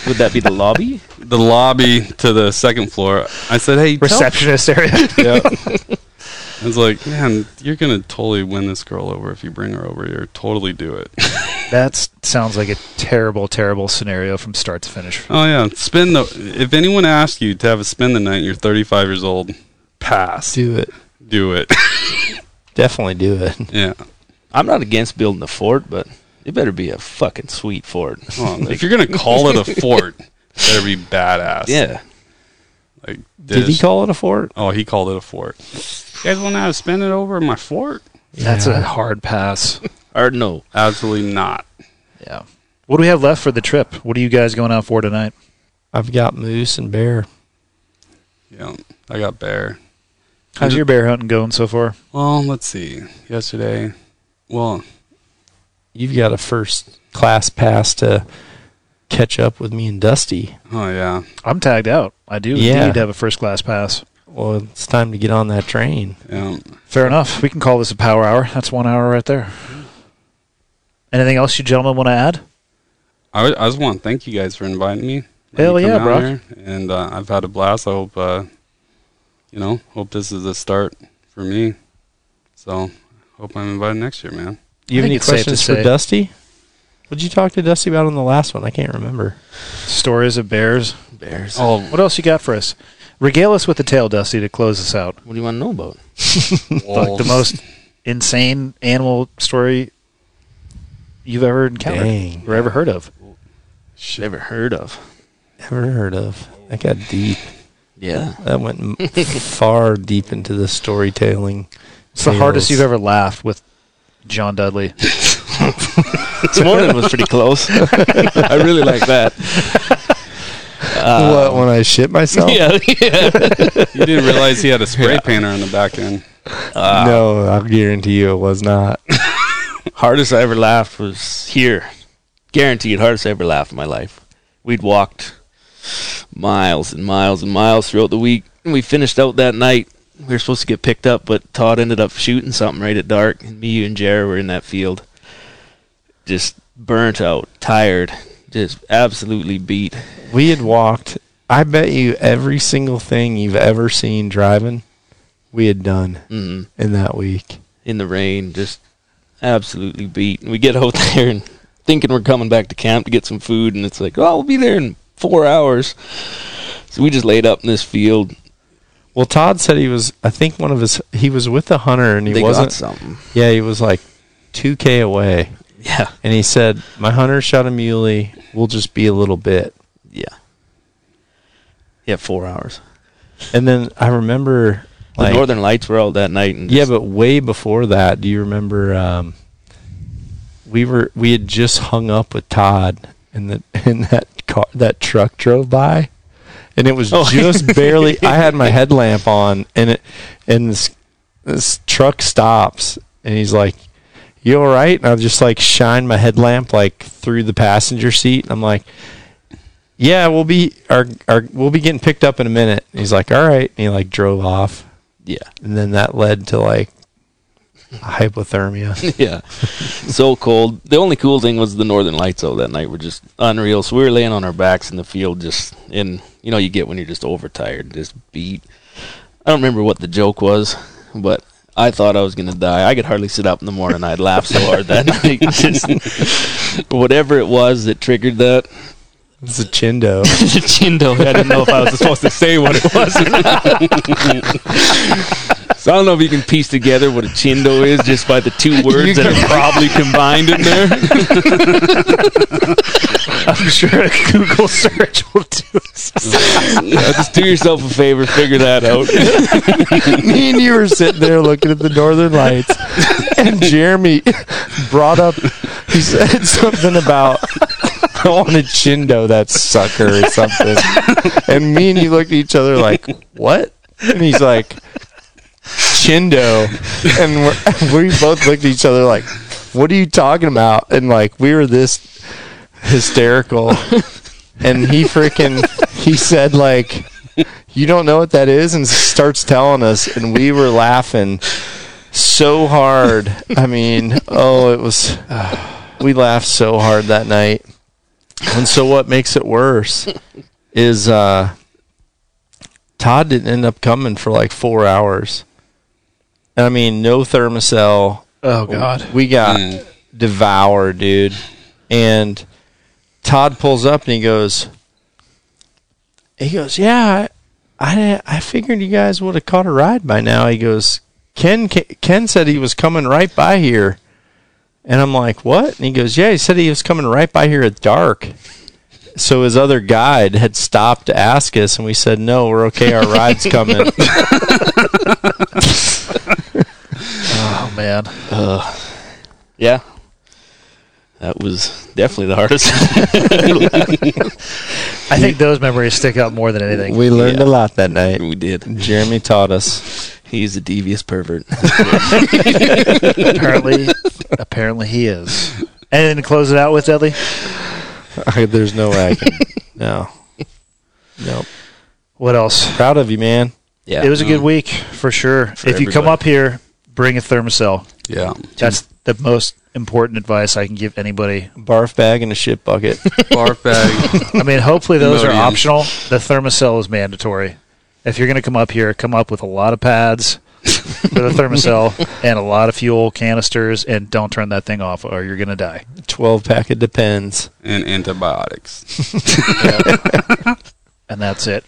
Would that be the lobby? the lobby to the second floor. I said, "Hey, tell Receptionist area. Yeah. I was like, man, you're gonna totally win this girl over if you bring her over here. Totally do it. that sounds like a terrible, terrible scenario from start to finish. oh yeah, spend the. If anyone asks you to have a spend the night, and you're 35 years old. Pass. Do it. Do it. Definitely do it. yeah. I'm not against building a fort, but it better be a fucking sweet fort. Well, if you're gonna call it a fort, it better be badass. yeah. Like Did he call it a fort? Oh, he called it a fort. You guys want to have spend it over my fort? That's a hard pass. Or no. Absolutely not. Yeah. What do we have left for the trip? What are you guys going out for tonight? I've got moose and bear. Yeah, I got bear. How's your bear hunting going so far? Well, let's see. Yesterday, well, You've got a first class pass to catch up with me and Dusty. oh yeah, I'm tagged out. I do Yeah. indeed have a first class pass. Well, it's time to get on that train. yeah. Fair enough. We can call this a power hour. That's one hour right there. Anything else you gentlemen want to add? I, I just want to thank you guys for inviting me. Hell me yeah, bro. here, And uh, I've had a blast. I hope, uh, you know, hope this is a start for me. So, hope I'm invited next year, man. You have any it's safe to questions for Dusty? What did you talk to Dusty about on the last one? I can't remember. Stories of bears. Bears. Oh, What else you got for us? Regale us with the tale, Dusty, to close us out. What do you want to know about? Like the most insane animal story you've ever encountered Dang. or ever heard of. Never heard of. Never heard of. That got deep. Yeah. That went far deep into the storytelling. It's the hardest you've ever laughed with John Dudley. This morning was pretty close. I really like that. Um, what when I shit myself? Yeah, yeah. you didn't realize he had a spray painter on the back end. Uh, no, I'll guarantee you it was not. hardest I ever laughed was here. Guaranteed, hardest I ever laughed in my life. We'd walked miles and miles and miles throughout the week, and we finished out that night. We were supposed to get picked up, but Todd ended up shooting something right at dark, and me, you, and Jared were in that field. Just burnt out, tired, just absolutely beat. We had walked. I bet you every single thing you've ever seen driving, we had done Mm. in that week. in the rain, just absolutely beat. And we get out there and thinking we're coming back to camp to get some food, and it's like, oh, we'll be there in four hours. So we just laid up in this field. Well, Todd said he was. I think one of his. He was with the hunter, and he They wasn't. got something. Yeah, he was like two k away, Yeah, and he said, "My hunter shot a muley. We'll just be a little bit." Yeah, yeah. Four hours. And then I remember, The like, Northern Lights were out that night, and yeah, but way before that, do you remember? Um, we were we had just hung up with Todd, and the and that car that truck drove by, and it was Oh. just barely. I had my headlamp on, and it and this this truck stops, and he's like, "You all right?" And I just like shine my headlamp like through the passenger seat. And I'm like. Yeah, we'll be our, our we'll be getting picked up in a minute. And he's like, "All right," and he like drove off yeah, and then that led to like hypothermia. yeah. so cold. The only cool thing was the Northern Lights out that night were just unreal. So we were laying on our backs in the field, just in you know you get when you're just overtired, just beat. I don't remember what the joke was, but I thought I was gonna die. I could hardly sit up in the morning. I'd laugh so hard that night. Just whatever it was that triggered that. It's a chindo. it's a Chindo. I didn't know if I was supposed to say what it was. So I don't know if you can piece together what a chindo is just by the two words that are probably combined in there. I'm sure a Google search will do it. Uh, just do yourself a favor, figure that out. Me and you were sitting there looking at the northern lights, and Jeremy brought up. He said something about I want a chindo that sucker or something, and me and you looked at each other like, "What?" And he's like, "Chindo," and we're, we both looked at each other like, "What are you talking about?" And like we were this hysterical, and he freaking he said like you don't know what that is? And starts telling us. And we were laughing so hard. I mean oh it was we laughed so hard that night and so what makes it worse is uh todd didn't end up coming for like four hours i mean no Thermacell Oh God. we got Mm. devoured, dude. And Todd pulls up and he goes, he goes, yeah, I, I, I figured you guys would have caught a ride by now. He goes, Ken, Ken said he was coming right by here. And I'm like, what? And he goes, yeah, he said he was coming right by here at dark. So his other guide had stopped to ask us, and we said, no, we're okay. Our ride's coming. Oh man. yeah. That was definitely the hardest. I think those memories stick out more than anything. we learned Yeah. a lot that night. we did. Jeremy taught us. He's a devious pervert. apparently, apparently he is. And to close it out with, Dudley? I, there's no way I can. no. Nope. What else? Proud of you, man. Yeah. It was a good mm-hmm. week for sure. For if you come up here, bring a Thermacell. Yeah. That's the most important advice I can give anybody. Barf bag and a shit bucket. Barf bag. I mean, hopefully those are Imodium. optional. The Thermacell is mandatory. If you're going to come up here, come up with a lot of pads for the Thermacell and a lot of fuel canisters, and don't turn that thing off, or you're going to die. 12 pack of Depends. and antibiotics. And that's it.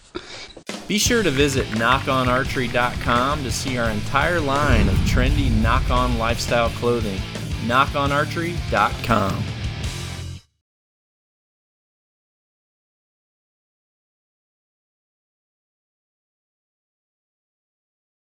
Be sure to visit nockonarchery.com to see our entire line of trendy Nock On lifestyle clothing. nockonarchery.com.